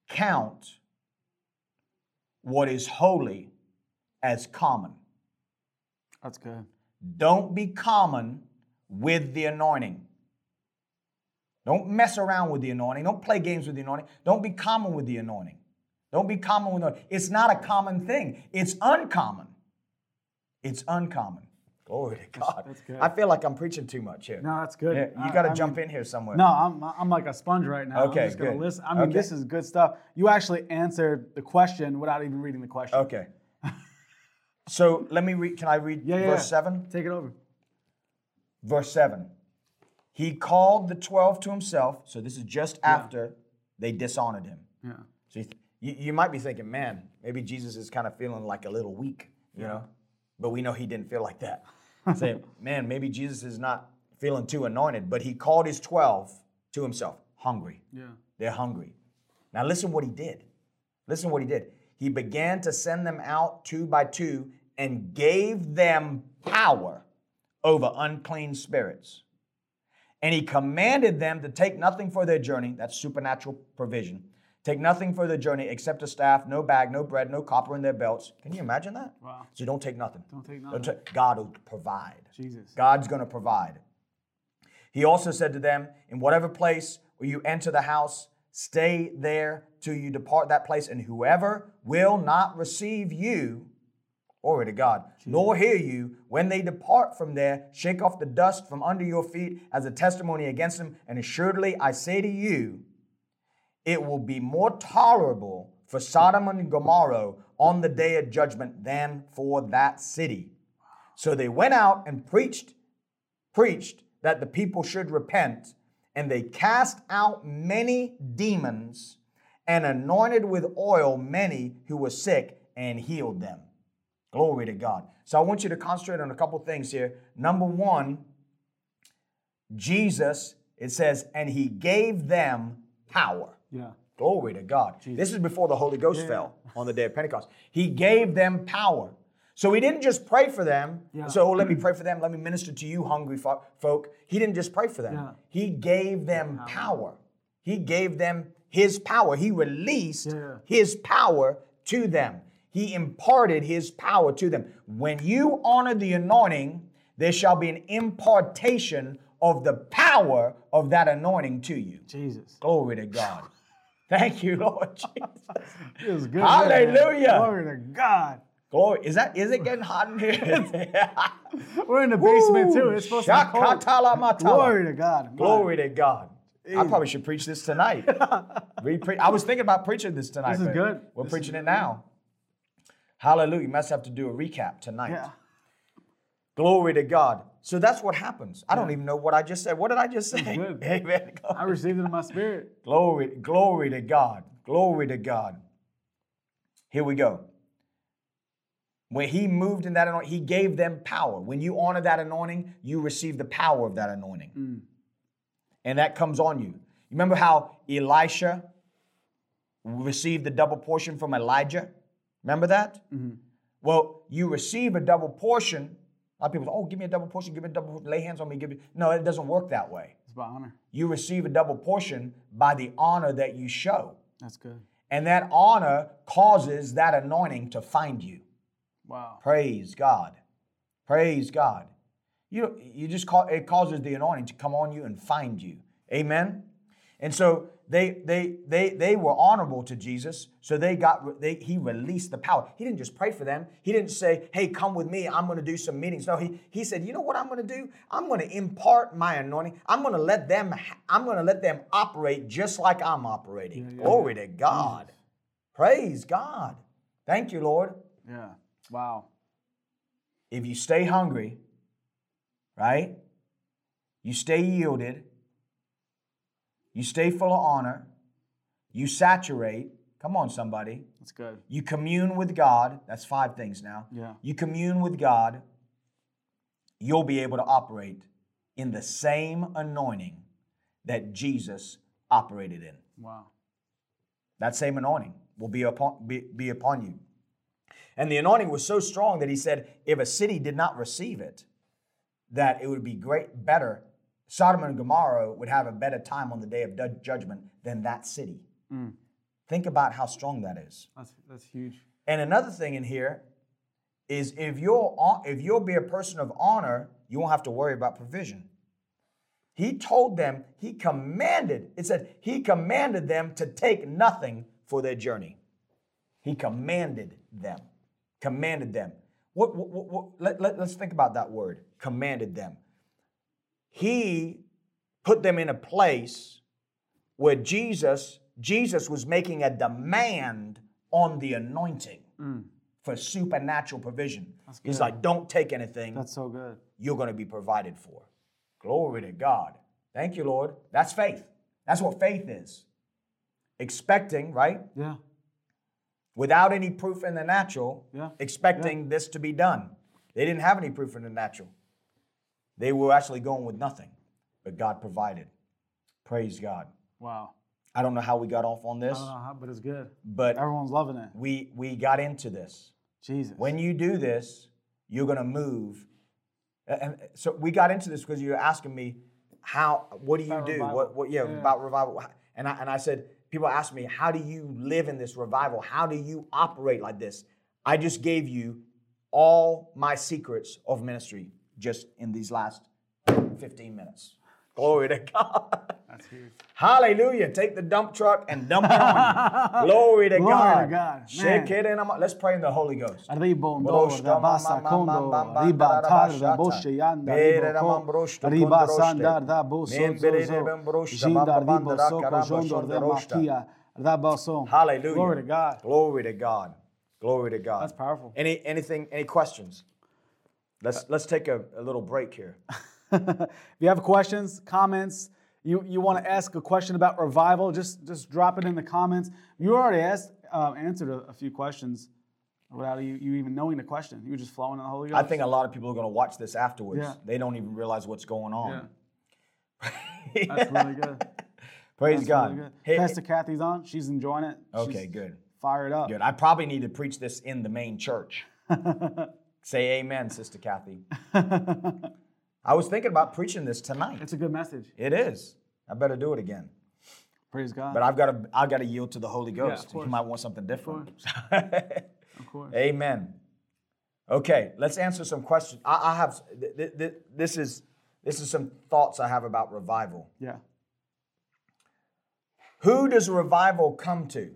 [SPEAKER 3] count what is holy as common.
[SPEAKER 2] That's good.
[SPEAKER 3] Don't be common with the anointing. Don't mess around with the anointing. Don't play games with the anointing. Don't be common with the anointing. Don't be common with it. It's not a common thing. It's uncommon. It's uncommon. Glory to God.
[SPEAKER 2] that's good.
[SPEAKER 3] I feel like I'm preaching too much here.
[SPEAKER 2] No, that's good.
[SPEAKER 3] Yeah, you got to jump
[SPEAKER 2] mean-
[SPEAKER 3] in here somewhere.
[SPEAKER 2] No, I'm, I'm like a sponge right now.
[SPEAKER 3] Okay,
[SPEAKER 2] I'm just gonna
[SPEAKER 3] good.
[SPEAKER 2] listen. I mean,
[SPEAKER 3] Okay.
[SPEAKER 2] this is good stuff. You actually answered the question without even reading the question.
[SPEAKER 3] Okay. so let me read. Can I read
[SPEAKER 2] Yeah, yeah.
[SPEAKER 3] verse
[SPEAKER 2] yeah.
[SPEAKER 3] 7?
[SPEAKER 2] Take it over.
[SPEAKER 3] Verse 7. He called the 12 to himself. So this is just after they dishonored him.
[SPEAKER 2] Yeah.
[SPEAKER 3] So you, th- you, you might be thinking, man, maybe Jesus is kind of feeling like a little weak, you know? But we know he didn't feel like that. Say, man, maybe Jesus is not feeling too anointed, but he called his 12 to himself, hungry.
[SPEAKER 2] Yeah.
[SPEAKER 3] They're hungry. Now listen what he did. Listen what he did. He began to send them out two by two and gave them power over unclean spirits. And he commanded them to take nothing for their journey. That's supernatural provision. Take nothing for the journey except a staff, no bag, no bread, no copper in their belts. Can you imagine that?
[SPEAKER 2] Wow.
[SPEAKER 3] So don't take nothing.
[SPEAKER 2] Don't take nothing.
[SPEAKER 3] ta- God will provide.
[SPEAKER 2] Jesus.
[SPEAKER 3] God's going to provide. He also said to them, In whatever place where you enter the house, stay there till you depart that place, and whoever will not receive you, glory to God, nor hear you, when they depart from there, shake off the dust from under your feet as a testimony against them. And assuredly, I say to you, it will be more tolerable for Sodom and Gomorrah on the day of judgment than for that city. So they went out and preached, preached that the people should repent, and they cast out many demons and anointed with oil many who were sick and healed them. Glory to God. So I want you to concentrate on a couple things here. Number one, Jesus, it says, and he gave them power.
[SPEAKER 2] Yeah.
[SPEAKER 3] Glory to God. Jesus. This is before the Holy Ghost fell on the day of Pentecost. He gave them power. So he didn't just pray for them.
[SPEAKER 2] Yeah.
[SPEAKER 3] So oh, let me pray for them. Let me minister to you, hungry fo- folk. He didn't just pray for them.
[SPEAKER 2] Yeah.
[SPEAKER 3] He gave them power. He gave them his power. He released
[SPEAKER 2] Yeah.
[SPEAKER 3] his power to them. He imparted his power to them. When you honor the anointing, there shall be an impartation of the power of that anointing to you.
[SPEAKER 2] Jesus.
[SPEAKER 3] Glory to God. Thank you, Lord Jesus.
[SPEAKER 2] It was good.
[SPEAKER 3] Hallelujah.
[SPEAKER 2] man. Glory to God.
[SPEAKER 3] Glory. Is that is it getting hot in here?
[SPEAKER 2] We're in the basement too. It's supposed to be cold. Glory to God.
[SPEAKER 3] Glory to God. I probably should preach this tonight. We pre- I was thinking about preaching this tonight.
[SPEAKER 2] This is good.
[SPEAKER 3] We're
[SPEAKER 2] This
[SPEAKER 3] preaching it now. Hallelujah. You must have to do a recap tonight.
[SPEAKER 2] Yeah.
[SPEAKER 3] Glory to God. So that's what happens. I don't even know what I just said. What did I just say?
[SPEAKER 2] good.
[SPEAKER 3] Amen.
[SPEAKER 2] I received it in my spirit.
[SPEAKER 3] Glory, glory to God. Glory to God. Here we go. When he moved in that anointing, he gave them power. When you honor that anointing, you receive the power of that anointing. Mm. And that comes on you. You remember how Elisha received the double portion from Elijah? Remember that? Mm-hmm. Well, you receive a double portion. A lot of people say, oh, give me a double portion, give me a double, lay hands on me, give me. No, it doesn't work that way.
[SPEAKER 2] It's by honor.
[SPEAKER 3] You receive a double portion by the honor that you show.
[SPEAKER 2] That's good.
[SPEAKER 3] And that honor causes that anointing to find you.
[SPEAKER 2] Wow.
[SPEAKER 3] Praise God. Praise God. You, you just call it causes the anointing to come on you and find you. Amen. And so they they they they were honorable to Jesus. So they got they he released the power. He didn't just pray for them. He didn't say, "Hey, come with me. I'm going to do some meetings." No, he he said, "You know what I'm going to do? I'm going to impart my anointing. I'm going to let them I'm going to let them operate just like I'm operating." Glory to God. Praise God. Thank you, Lord
[SPEAKER 2] Yeah. Wow.
[SPEAKER 3] if you stay hungry, right? You stay yielded, you stay full of honor, you saturate. Come on, somebody.
[SPEAKER 2] That's good.
[SPEAKER 3] You commune with God. That's five things now.
[SPEAKER 2] Yeah.
[SPEAKER 3] You commune with God, you'll be able to operate in the same anointing that Jesus operated in.
[SPEAKER 2] Wow.
[SPEAKER 3] That same anointing will be upon, be, be upon you. And the anointing was so strong that he said, if a city did not receive it, that it would be great, better. Sodom and Gomorrah would have a better time on the day of judgment than that city. Mm. Think about how strong that is.
[SPEAKER 2] That's that's huge.
[SPEAKER 3] And another thing in here is if you'll if you'll be a person of honor, you won't have to worry about provision. He told them, he commanded, it said, he commanded them to take nothing for their journey. He commanded them. Commanded them. What, what, what, what- let, let, let's think about that word, commanded them. He put them in a place where Jesus, Jesus was making a demand on the anointing mm. for supernatural provision. He's like, don't take anything
[SPEAKER 2] That's so good.
[SPEAKER 3] you're going to be provided for. Glory to God. Thank you, Lord. That's faith. That's what faith is. Expecting, right?
[SPEAKER 2] Yeah.
[SPEAKER 3] Without any proof in the natural,
[SPEAKER 2] Yeah.
[SPEAKER 3] expecting this to be done. They didn't have any proof in the natural. They were actually going with nothing, but God provided. Praise God.
[SPEAKER 2] Wow.
[SPEAKER 3] I don't know how we got off on
[SPEAKER 2] I
[SPEAKER 3] this,
[SPEAKER 2] don't know how, but it's good.
[SPEAKER 3] but
[SPEAKER 2] Everyone's loving it.
[SPEAKER 3] we we got into this.
[SPEAKER 2] Jesus.
[SPEAKER 3] When you do this, you're going to move. And and so we got into this because you were asking me how. What do you
[SPEAKER 2] About
[SPEAKER 3] do?
[SPEAKER 2] revival.
[SPEAKER 3] What? What? Yeah,
[SPEAKER 2] Yeah.
[SPEAKER 3] about revival. And I and I said, people ask me, how do you live in this revival? How do you operate like this? I just gave you all my secrets of ministry just in these last 15 minutes. Glory to God.
[SPEAKER 2] That's huge.
[SPEAKER 3] Hallelujah. Take the dump truck and dump it on you. Glory to
[SPEAKER 2] Glory
[SPEAKER 3] God.
[SPEAKER 2] to God.
[SPEAKER 3] Shake
[SPEAKER 2] Man.
[SPEAKER 3] it in. Let's pray in the Holy Ghost.
[SPEAKER 2] Ribondo, rabasa
[SPEAKER 3] ma- ma-
[SPEAKER 2] kondo,
[SPEAKER 3] ma- ma-
[SPEAKER 2] riba
[SPEAKER 3] ma-
[SPEAKER 2] tar, yanda, ribo
[SPEAKER 3] man
[SPEAKER 2] ko,
[SPEAKER 3] broshta
[SPEAKER 2] riba sandar, da boso zozo,
[SPEAKER 3] ben broshta,
[SPEAKER 2] jinda
[SPEAKER 3] bamba
[SPEAKER 2] ribo soko jondor de makia, rabaso.
[SPEAKER 3] Hallelujah.
[SPEAKER 2] Glory to God.
[SPEAKER 3] Glory to God. Glory to God.
[SPEAKER 2] That's powerful.
[SPEAKER 3] Any anything? Any questions? Let's let's take a, a little break here.
[SPEAKER 2] if you have questions, comments, you, you want to ask a question about revival, just just drop it in the comments. You already asked, uh, answered a, a few questions without you, you even knowing the question. You were just flowing in the Holy Ghost.
[SPEAKER 3] I think a lot of people are going to watch this afterwards.
[SPEAKER 2] Yeah.
[SPEAKER 3] They don't even realize what's going on. Yeah.
[SPEAKER 2] That's really good.
[SPEAKER 3] Praise
[SPEAKER 2] That's
[SPEAKER 3] God.
[SPEAKER 2] really good.
[SPEAKER 3] Hey,
[SPEAKER 2] Pastor Kathy's on. She's enjoying it.
[SPEAKER 3] okay,
[SPEAKER 2] She's
[SPEAKER 3] good.
[SPEAKER 2] Fired up.
[SPEAKER 3] Good. I probably need to preach this in the main church. Say amen, Sister Kathy. I was thinking about preaching this tonight.
[SPEAKER 2] It's a good message.
[SPEAKER 3] It is. I better do it again.
[SPEAKER 2] Praise God.
[SPEAKER 3] But I've got to I've got to yield to the Holy
[SPEAKER 2] of
[SPEAKER 3] Ghost.
[SPEAKER 2] course.
[SPEAKER 3] you might want something different.
[SPEAKER 2] of course.
[SPEAKER 3] Amen. Okay, let's answer some questions. I, I have th- th- this is this is some thoughts I have about revival.
[SPEAKER 2] Yeah.
[SPEAKER 3] Who does revival come to?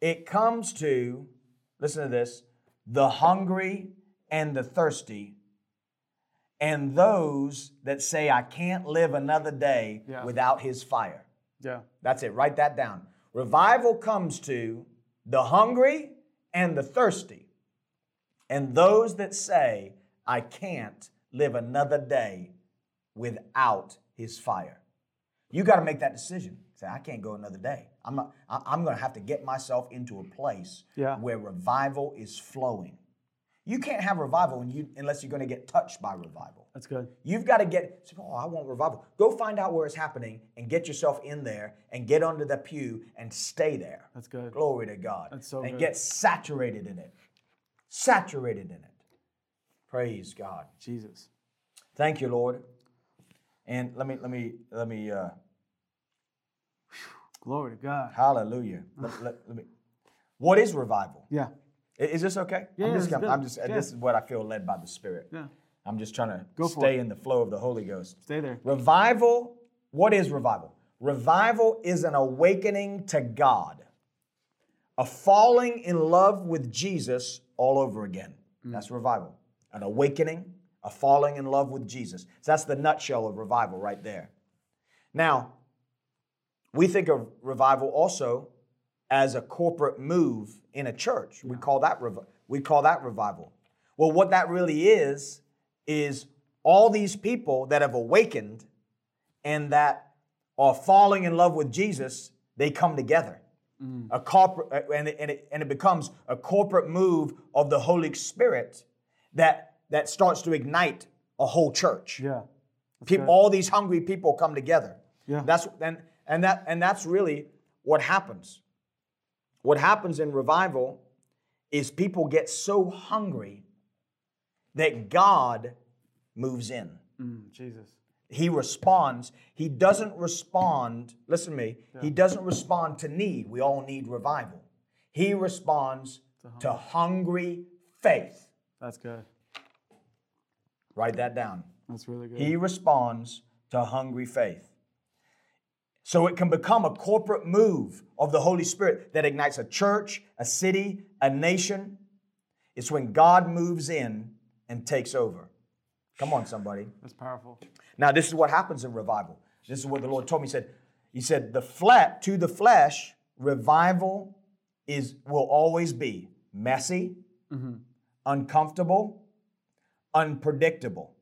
[SPEAKER 3] It comes to, listen to this, the hungry and the thirsty, and those that say, I can't live another day
[SPEAKER 2] Yeah.
[SPEAKER 3] without his fire.
[SPEAKER 2] Yeah.
[SPEAKER 3] That's it, write that down. Revival comes to the hungry and the thirsty, and those that say, I can't live another day without his fire. You got to make that decision. Say, I can't go another day. I'm not. I'm going to have to get myself into a place
[SPEAKER 2] Yeah.
[SPEAKER 3] where revival is flowing. You can't have revival you, unless you're going to get touched by revival.
[SPEAKER 2] That's good.
[SPEAKER 3] You've got to get, oh, I want revival. Go find out where it's happening and get yourself in there and get under the pew and stay there.
[SPEAKER 2] That's good.
[SPEAKER 3] Glory to God.
[SPEAKER 2] That's so
[SPEAKER 3] And
[SPEAKER 2] good.
[SPEAKER 3] get saturated in it. Saturated in it. Praise God.
[SPEAKER 2] Jesus.
[SPEAKER 3] Thank you, Lord. And let me, let me, let me, uh,
[SPEAKER 2] Glory to God.
[SPEAKER 3] hallelujah. Let, let- let me, what is revival?
[SPEAKER 2] Yeah.
[SPEAKER 3] Is this okay?
[SPEAKER 2] Yeah,
[SPEAKER 3] I'm just, I'm. I'm just,
[SPEAKER 2] Yeah.
[SPEAKER 3] this is what I feel led by the Spirit.
[SPEAKER 2] Yeah.
[SPEAKER 3] I'm just trying to
[SPEAKER 2] Go
[SPEAKER 3] stay in the flow of the Holy Ghost.
[SPEAKER 2] Stay there.
[SPEAKER 3] Revival, what is revival? Revival is an awakening to God, a falling in love with Jesus all over again. Mm. That's revival. An awakening, a falling in love with Jesus. So that's the nutshell of revival right there. Now, we think of revival also as a corporate move in a church. We call that rev- we call that revival. Well, what that really is is all these people that have awakened and that are falling in love with Jesus, they come together. Mm. A corporate and it, and, it, and it becomes a corporate move of the Holy Spirit that that starts to ignite a whole church.
[SPEAKER 2] Yeah.
[SPEAKER 3] People, all these hungry people come together.
[SPEAKER 2] Yeah.
[SPEAKER 3] That's and and that and that's really what happens. What happens in revival is people get so hungry that God moves in.
[SPEAKER 2] Mm, Jesus.
[SPEAKER 3] He responds. He doesn't respond, listen to me, he doesn't respond to need. We all need revival. He responds to hungry faith.
[SPEAKER 2] That's good.
[SPEAKER 3] Write that down.
[SPEAKER 2] That's really good.
[SPEAKER 3] He responds to hungry faith. So it can become a corporate move of the Holy Spirit that ignites a church, a city, a nation. It's when God moves in and takes over. Come on, somebody.
[SPEAKER 2] That's powerful.
[SPEAKER 3] Now, this is what happens in revival. This is what the Lord told me. He said, He said, the flat to the flesh, revival is will always be messy, mm-hmm. uncomfortable, unpredictable.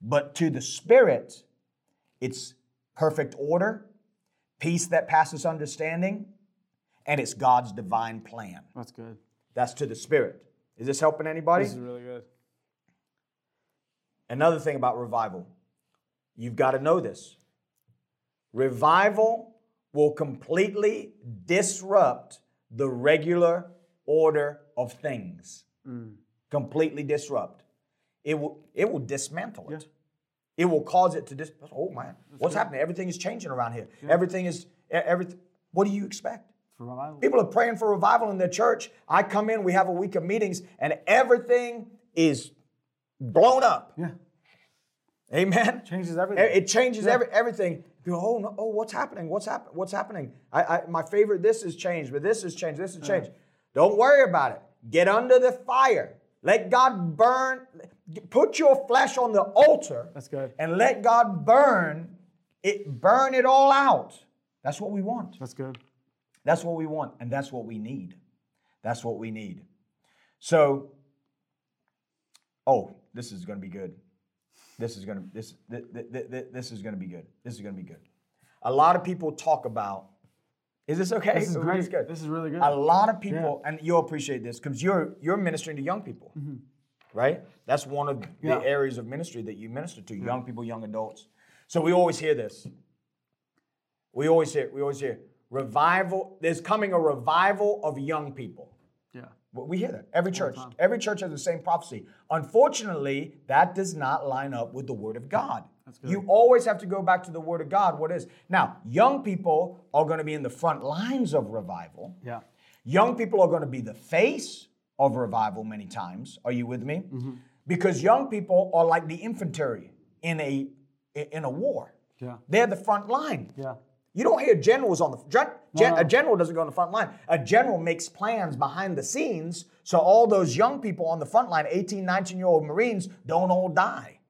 [SPEAKER 3] But to the spirit, it's perfect order, peace that passes understanding, and it's God's divine plan.
[SPEAKER 2] That's good.
[SPEAKER 3] That's to the spirit. Is this helping anybody?
[SPEAKER 2] This is really good.
[SPEAKER 3] Another thing about revival, you've got to know this. Revival will completely disrupt the regular order of things. Mm. Completely disrupt. It will, it will dismantle it. It will cause it to dis. Oh man, what's happening? Everything is changing around here. Everything is everything. What do you expect?
[SPEAKER 2] For revival.
[SPEAKER 3] People are praying for revival in their church. I come in, we have a week of meetings, and everything is blown up.
[SPEAKER 2] Yeah.
[SPEAKER 3] Amen.
[SPEAKER 2] Changes everything.
[SPEAKER 3] It changes every, everything. People, oh no, oh, what's happening? What's happening? What's happening? I, I, my favorite, this has changed, but this has changed. This has changed. Don't worry about it. Get under the fire. Let God burn. Put your flesh on the altar.
[SPEAKER 2] That's good.
[SPEAKER 3] And let God burn it. Burn it all out. That's what we want.
[SPEAKER 2] That's good.
[SPEAKER 3] That's what we want, and that's what we need. That's what we need. So, oh, this is going to be good. This is going to this th- th- th- th- this is going to be good. This is going to be good. A lot of people talk about Is this okay?
[SPEAKER 2] This is great.
[SPEAKER 3] good?
[SPEAKER 2] This is really good.
[SPEAKER 3] A lot of people, and you'll appreciate this because you're you're ministering to young people, mm-hmm. Right? That's one of
[SPEAKER 2] Mm-hmm. Yeah.
[SPEAKER 3] the areas of ministry that you minister to young people, young adults. So we always hear this. We always hear. We always hear revival. There's coming a revival of young people.
[SPEAKER 2] Yeah.
[SPEAKER 3] We hear that every church. Every church has the same prophecy. Unfortunately, that does not line up with the Word of God. You always have to go back to the Word of God. What is now? Young people are going to be in the front lines of revival.
[SPEAKER 2] Yeah.
[SPEAKER 3] Young people are going to be the face of revival many times. Are you with me? Mm-hmm. Because young people are like the infantry in a in a war.
[SPEAKER 2] Yeah.
[SPEAKER 3] They're the front line.
[SPEAKER 2] Yeah.
[SPEAKER 3] You don't hear generals on the gen, gen-
[SPEAKER 2] No.
[SPEAKER 3] a general doesn't go on the front line. A general makes plans behind the scenes so all those young people on the front line, 18, 19 year old Marines, don't all die.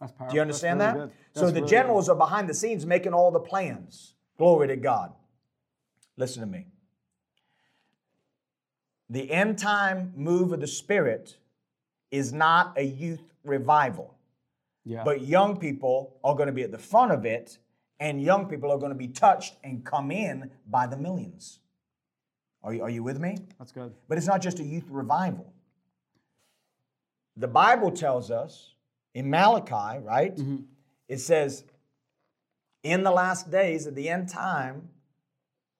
[SPEAKER 2] That's powerful.
[SPEAKER 3] Do you understand
[SPEAKER 2] That's
[SPEAKER 3] that?
[SPEAKER 2] good.
[SPEAKER 3] So the
[SPEAKER 2] really
[SPEAKER 3] generals are behind the scenes making all the plans. Glory to God. Listen to me. The end time move of the Spirit is not a youth revival.
[SPEAKER 2] Yeah.
[SPEAKER 3] but young people are going to be at the front of it, and young people are going to be touched and come in by the millions. Are you, are you with me?
[SPEAKER 2] That's good.
[SPEAKER 3] But it's not just a youth revival. The Bible tells us in Malachi, right? Mm-hmm. It says, in the last days, at the end time,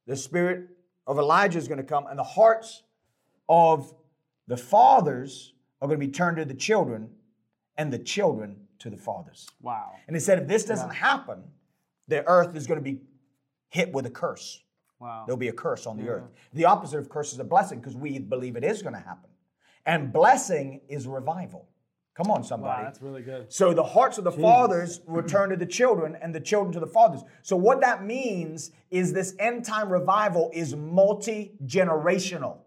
[SPEAKER 3] the spirit of Elijah is going to come, and the hearts of the fathers are going to be turned to the children, and the children to the fathers.
[SPEAKER 2] Wow.
[SPEAKER 3] And he said, if this doesn't happen, the earth is going to be hit with a curse.
[SPEAKER 2] Wow.
[SPEAKER 3] There'll be a curse on the earth. The opposite of curse is a blessing because we believe it is going to happen. And blessing is revival. Come on, somebody.
[SPEAKER 2] Wow, that's really good.
[SPEAKER 3] So the hearts of the fathers return to the children and the children to the fathers. So what that means is this end time revival is multi-generational.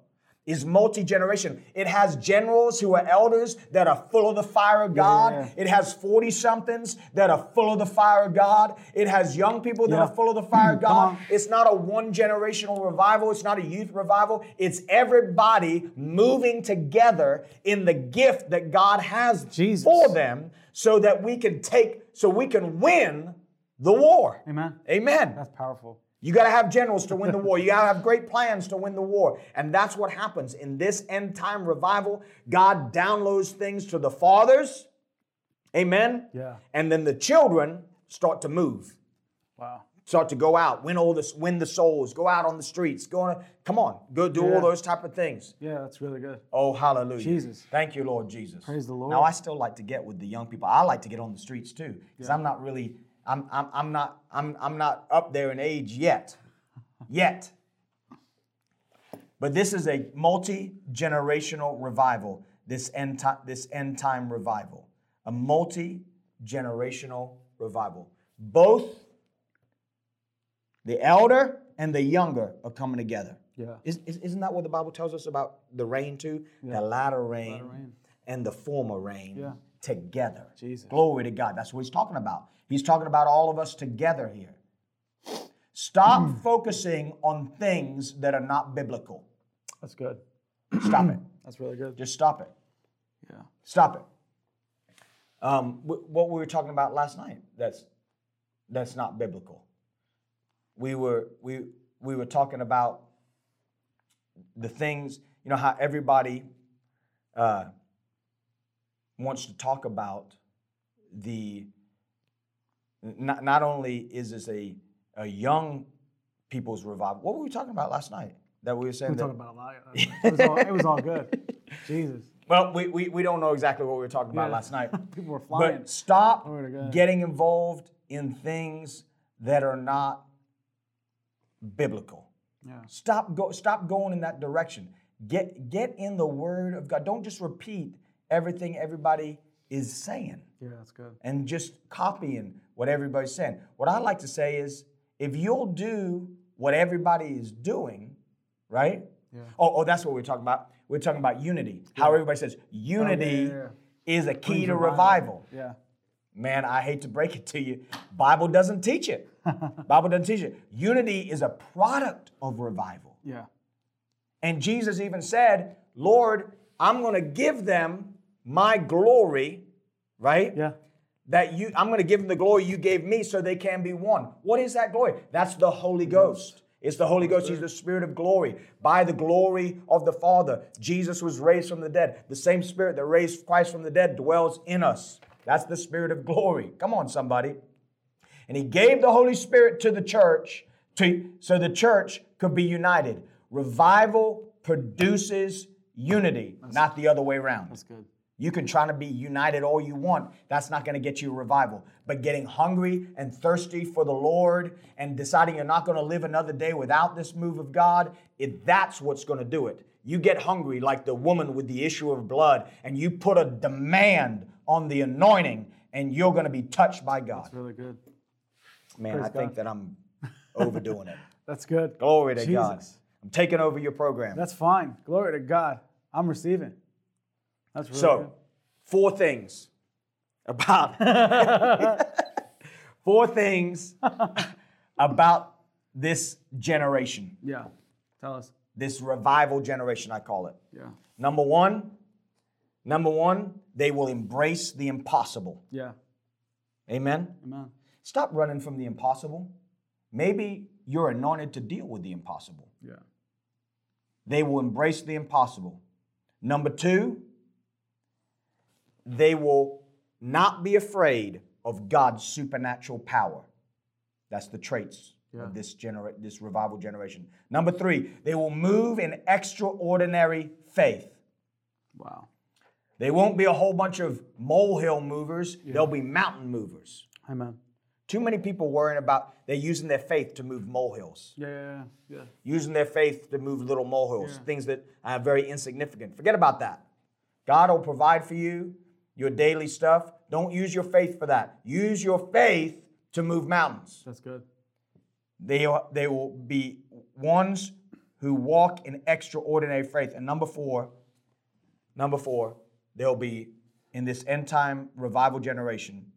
[SPEAKER 3] Is multi-generation. It has generals who are elders that are full of the fire of God.
[SPEAKER 2] Yeah.
[SPEAKER 3] It has 40 somethings that are full of the fire of God. It has young people that
[SPEAKER 2] Yeah.
[SPEAKER 3] are full of the fire of God. It's not a one generational revival. It's not a youth revival. It's everybody moving together in the gift that God has
[SPEAKER 2] Jesus.
[SPEAKER 3] for them so that we can take, so we can win the war.
[SPEAKER 2] Amen.
[SPEAKER 3] Amen.
[SPEAKER 2] That's powerful.
[SPEAKER 3] You got to have generals to win the war. You got to have great plans to win the war. And that's what happens in this end time revival. God downloads things to the fathers. Amen.
[SPEAKER 2] Yeah.
[SPEAKER 3] And then the children start to move
[SPEAKER 2] Wow.
[SPEAKER 3] start to go out, win all this, win the souls, go out on the streets, go on. Come on, go do
[SPEAKER 2] Yeah.
[SPEAKER 3] all those type of things.
[SPEAKER 2] Yeah, that's really good.
[SPEAKER 3] Oh, hallelujah!
[SPEAKER 2] Jesus.
[SPEAKER 3] thank you, Lord Jesus.
[SPEAKER 2] Praise the Lord.
[SPEAKER 3] Now I still like to get with the young people. I like to get on the streets too, because I'm not really, I'm, I'm, I'm not, I'm, I'm not up there in age yet, yet. But this is a multi generational revival. This end time, this end time revival, a multi generational revival. Both the elder and the younger are coming together.
[SPEAKER 2] Yeah.
[SPEAKER 3] Is, is, isn't that what the Bible tells us about the rain too? Yeah. The latter rain, latter
[SPEAKER 2] rain.
[SPEAKER 3] and the former rain
[SPEAKER 2] Yeah.
[SPEAKER 3] Together.
[SPEAKER 2] Jesus.
[SPEAKER 3] Glory to God. That's what he's talking about. He's talking about all of us together here. Stop
[SPEAKER 2] Hmm.
[SPEAKER 3] focusing on things that are not biblical.
[SPEAKER 2] That's good.
[SPEAKER 3] Stop it.
[SPEAKER 2] That's really good.
[SPEAKER 3] Just stop it.
[SPEAKER 2] Yeah.
[SPEAKER 3] Stop it. Um, wh- what we were talking about last night, that's that's not biblical. We were we we were talking about the things, you know, how everybody uh, wants to talk about the not, not only is this a, a young people's revival. What were we talking about last night? That we were saying
[SPEAKER 2] We
[SPEAKER 3] that
[SPEAKER 2] talking about a lot. It was all, it was all good. Jesus.
[SPEAKER 3] well, we, we, we don't know exactly what we were talking about
[SPEAKER 2] Yeah.
[SPEAKER 3] last night.
[SPEAKER 2] People were flying.
[SPEAKER 3] But stop getting involved in things that are not biblical.
[SPEAKER 2] yeah.
[SPEAKER 3] Stop go stop going in that direction. Get get in the word of God. Don't just repeat everything everybody is saying
[SPEAKER 2] Yeah, that's good.
[SPEAKER 3] and just copying what everybody's saying. What I like to say is if you'll do what everybody is doing, right?
[SPEAKER 2] Yeah.
[SPEAKER 3] Oh, oh, that's what we're talking about. We're talking about unity. How everybody says oh, unity
[SPEAKER 2] yeah,
[SPEAKER 3] is a key to
[SPEAKER 2] revival.
[SPEAKER 3] revival.
[SPEAKER 2] Yeah.
[SPEAKER 3] Man, I hate to break it to you. Bible doesn't teach it. Bible doesn't teach it. Unity is a product of revival.
[SPEAKER 2] Yeah.
[SPEAKER 3] And Jesus even said, Lord, I'm going to give them my glory, right?
[SPEAKER 2] Yeah.
[SPEAKER 3] That you I'm going to give them the glory you gave me so they can be one. What is that glory? That's the Holy Ghost. It's the Holy Ghost. He's the Spirit of glory. By the glory of the Father, Jesus was raised from the dead. The same Spirit that raised Christ from the dead dwells in us. That's the Spirit of glory. Come on, somebody. And He gave the Holy Spirit to the church to, so the church could be united. Revival produces unity, not the other way around.
[SPEAKER 2] That's good.
[SPEAKER 3] You can try to be united all you want. That's not going to get you a revival. But getting hungry and thirsty for the Lord and deciding you're not going to live another day without this move of God, it, that's what's going to do it. You get hungry like the woman with the issue of blood, and you put a demand on the anointing, and you're going to be touched by God.
[SPEAKER 2] That's really good.
[SPEAKER 3] Man,
[SPEAKER 2] Praise
[SPEAKER 3] I think that I'm overdoing it.
[SPEAKER 2] That's good.
[SPEAKER 3] Glory to
[SPEAKER 2] Jesus.
[SPEAKER 3] God. I'm taking over your program.
[SPEAKER 2] That's fine. Glory to God. I'm receiving. That's really
[SPEAKER 3] So, four things about four things about this generation.
[SPEAKER 2] Yeah. Tell us.
[SPEAKER 3] this revival generation, I call it.
[SPEAKER 2] Yeah.
[SPEAKER 3] Number one, number one, they will embrace the impossible.
[SPEAKER 2] Yeah.
[SPEAKER 3] Amen.
[SPEAKER 2] Amen.
[SPEAKER 3] Stop running from the impossible. Maybe you're anointed to deal with the impossible.
[SPEAKER 2] Yeah.
[SPEAKER 3] They will embrace the impossible. Number two, they will not be afraid of God's supernatural power. That's the traits
[SPEAKER 2] Yeah.
[SPEAKER 3] of this genera- this revival generation. Number three, they will move in extraordinary faith.
[SPEAKER 2] Wow.
[SPEAKER 3] They won't be a whole bunch of molehill movers, they'll be mountain movers.
[SPEAKER 2] Amen.
[SPEAKER 3] Too many people worrying about they're using their faith to move molehills.
[SPEAKER 2] Yeah, yeah, yeah. yeah.
[SPEAKER 3] using their faith to move little molehills,
[SPEAKER 2] Yeah.
[SPEAKER 3] things that are very insignificant. Forget about that. God will provide for you your daily stuff. Don't use your faith for that. Use your faith to move mountains.
[SPEAKER 2] That's good.
[SPEAKER 3] They, are, they will be ones who walk in extraordinary faith. And number four, number four, they'll be in this end time revival generation,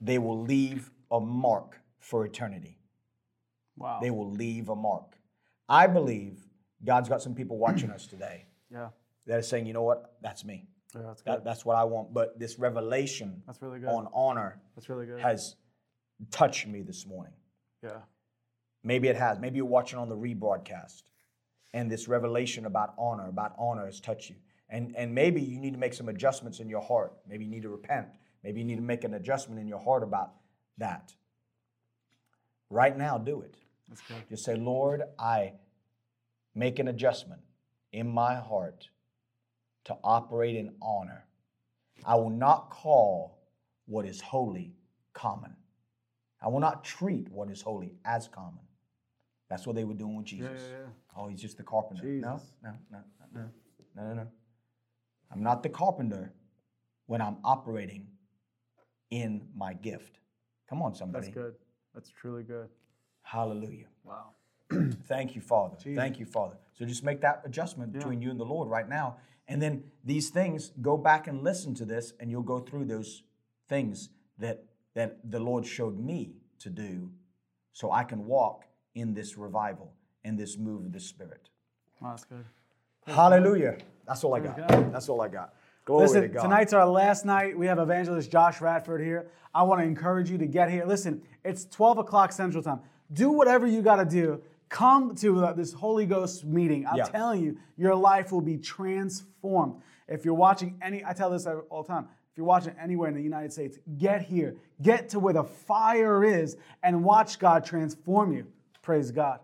[SPEAKER 3] they will leave a mark for eternity
[SPEAKER 2] Wow.
[SPEAKER 3] they will leave a mark. I believe God's got some people watching us today
[SPEAKER 2] yeah.
[SPEAKER 3] that are saying, you know what, that's me.
[SPEAKER 2] Yeah, that's.
[SPEAKER 3] That, that's what I want. But this revelation
[SPEAKER 2] That's really good.
[SPEAKER 3] on honor
[SPEAKER 2] That's really good.
[SPEAKER 3] has touched me this morning.
[SPEAKER 2] yeah.
[SPEAKER 3] Maybe it has. Maybe you're watching on the rebroadcast, and this revelation about honor, about honor has touched you. And, and maybe you need to make some adjustments in your heart. Maybe you need to repent. Maybe you need to make an adjustment in your heart about that. Right now, do it.
[SPEAKER 2] That's good.
[SPEAKER 3] Just say, Lord, I make an adjustment in my heart to operate in honor. I will not call what is holy common. I will not treat what is holy as common. That's what they were doing with Jesus.
[SPEAKER 2] yeah, yeah.
[SPEAKER 3] Oh, he's just the carpenter. No,
[SPEAKER 2] Jesus.
[SPEAKER 3] no, no, no, no, no, no, no. I'm not the carpenter when I'm operating in my gift. Come on, somebody.
[SPEAKER 2] That's good. That's truly good.
[SPEAKER 3] Hallelujah.
[SPEAKER 2] Wow.
[SPEAKER 3] Thank you, Father. Thank you, Father. So just make that adjustment between you and the Lord right now. And then these things, go back and listen to this, and you'll go through those things that, that the Lord showed me to do so I can walk in this revival and this move of the Spirit.
[SPEAKER 2] Wow, that's good.
[SPEAKER 3] Hallelujah. That's all I got.
[SPEAKER 2] God.
[SPEAKER 3] That's all I got. Glory to
[SPEAKER 2] Listen,
[SPEAKER 3] God.
[SPEAKER 2] tonight's our last night. We have evangelist Josh Radford here. I want to encourage you to get here. Listen, it's 12 o'clock Central Time. Do whatever you got to do. Come to uh, this Holy Ghost meeting. I'm
[SPEAKER 3] Yeah.
[SPEAKER 2] telling you, your life will be transformed. If you're watching any, I tell this all the time. If you're watching anywhere in the United States, get here. Get to where the fire is and watch God transform you. Praise God.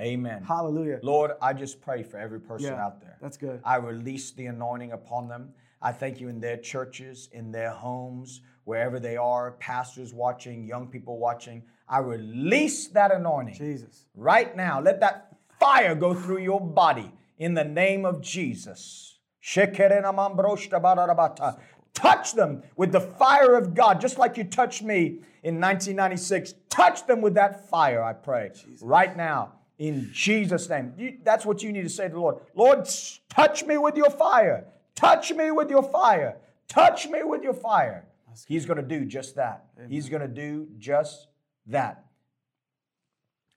[SPEAKER 3] Amen.
[SPEAKER 2] Hallelujah.
[SPEAKER 3] Lord, I just pray for every person
[SPEAKER 2] Yeah,
[SPEAKER 3] out there.
[SPEAKER 2] that's good.
[SPEAKER 3] I release the anointing upon them. I thank you in their churches, in their homes, wherever they are, pastors watching, young people watching. I release that anointing
[SPEAKER 2] Jesus.
[SPEAKER 3] right now. Let that fire go through your body in the name of Jesus. Touch them with the fire of God, just like you touched me in 1996. Touch them with that fire, I pray, right now, in Jesus' name. You- that's what you need to say to the Lord. Lord, touch me with your fire. Touch me with your fire. Touch me with your fire. He's going to do just that. He's going to do just that.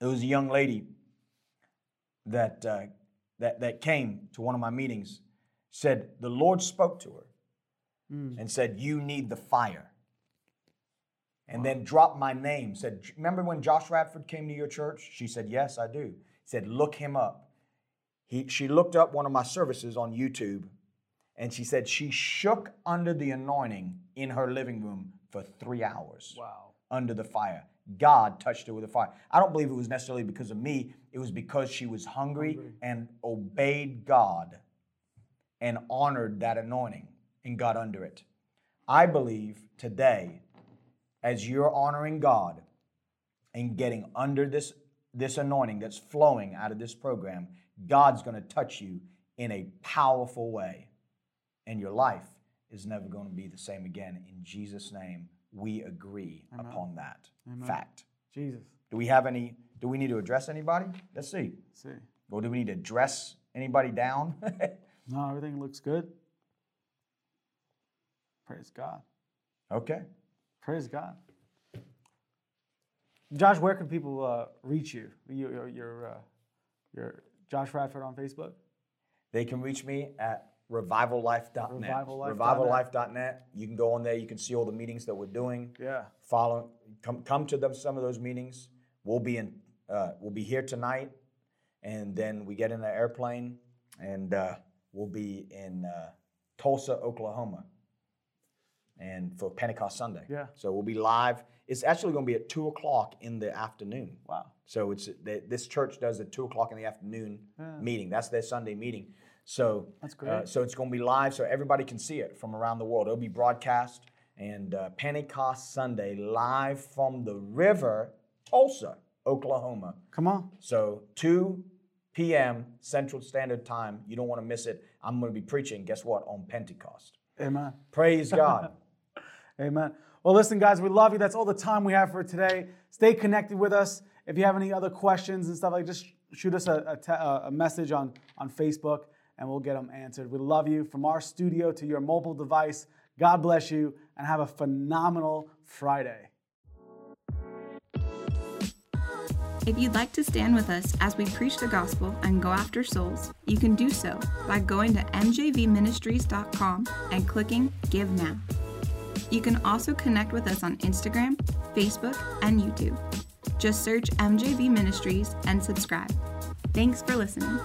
[SPEAKER 3] It was a young lady that, uh, that, that came to one of my meetings, said the Lord spoke to her and said, You need the fire. and then dropped my name. Said, "Remember when Josh Radford came to your church?" She said, "Yes, I do." Said, "Look him up." He, she looked up one of my services on YouTube, and she said she shook under the anointing in her living room for three hours
[SPEAKER 2] Wow.
[SPEAKER 3] under the fire. God touched her with a fire. I don't believe it was necessarily because of me. It was because she was hungry, and obeyed God and honored that anointing and got under it. I believe today, as you're honoring God and getting under this, this anointing that's flowing out of this program, God's going to touch you in a powerful way. And your life is never going to be the same again. In Jesus' name, we agree upon that fact.
[SPEAKER 2] Jesus.
[SPEAKER 3] Do we have any? Do we need to address anybody? Let's see.
[SPEAKER 2] Let's see.
[SPEAKER 3] Or do we need to dress anybody down?
[SPEAKER 2] No, everything looks good. Praise God.
[SPEAKER 3] okay.
[SPEAKER 2] Praise God. Josh, where can people uh, reach you? You- Your, your, uh, your Josh Radford on Facebook?
[SPEAKER 3] They can reach me at revivallife.net.
[SPEAKER 2] Revivallife.net.
[SPEAKER 3] Revivallife.net. You can go on there. You can see all the meetings that we're doing.
[SPEAKER 2] Yeah.
[SPEAKER 3] Follow. Come come to them. Some of those meetings. We'll be in. Uh, we'll be here tonight, and then we get in the airplane, and uh, we'll be in uh, Tulsa, Oklahoma, and for Pentecost Sunday.
[SPEAKER 2] Yeah.
[SPEAKER 3] So we'll be live. It's actually going to be at two o'clock in the afternoon.
[SPEAKER 2] Wow.
[SPEAKER 3] So it's this church does a two o'clock in the afternoon
[SPEAKER 2] Yeah.
[SPEAKER 3] meeting. That's their Sunday meeting. So
[SPEAKER 2] That's
[SPEAKER 3] uh, so it's going to be live, so everybody can see it from around the world. It'll be broadcast and uh, Pentecost Sunday live from the river, Tulsa, Oklahoma.
[SPEAKER 2] Come on.
[SPEAKER 3] So 2 p.m. Central Standard Time. You don't want to miss it. I'm going to be preaching. Guess what? On Pentecost.
[SPEAKER 2] Amen.
[SPEAKER 3] Praise God.
[SPEAKER 2] Amen. Well, listen, guys, we love you. That's all the time we have for today. Stay connected with us. If you have any other questions and stuff like, just shoot us a, a, te- a message on on Facebook, and we'll get them answered. We love you from our studio to your mobile device. God bless you, and have a phenomenal Friday.
[SPEAKER 1] If you'd like to stand with us as we preach the gospel and go after souls, you can do so by going to mjvministries.com and clicking Give Now. You can also connect with us on Instagram, Facebook, and YouTube. Just search MJV Ministries and subscribe. Thanks for listening.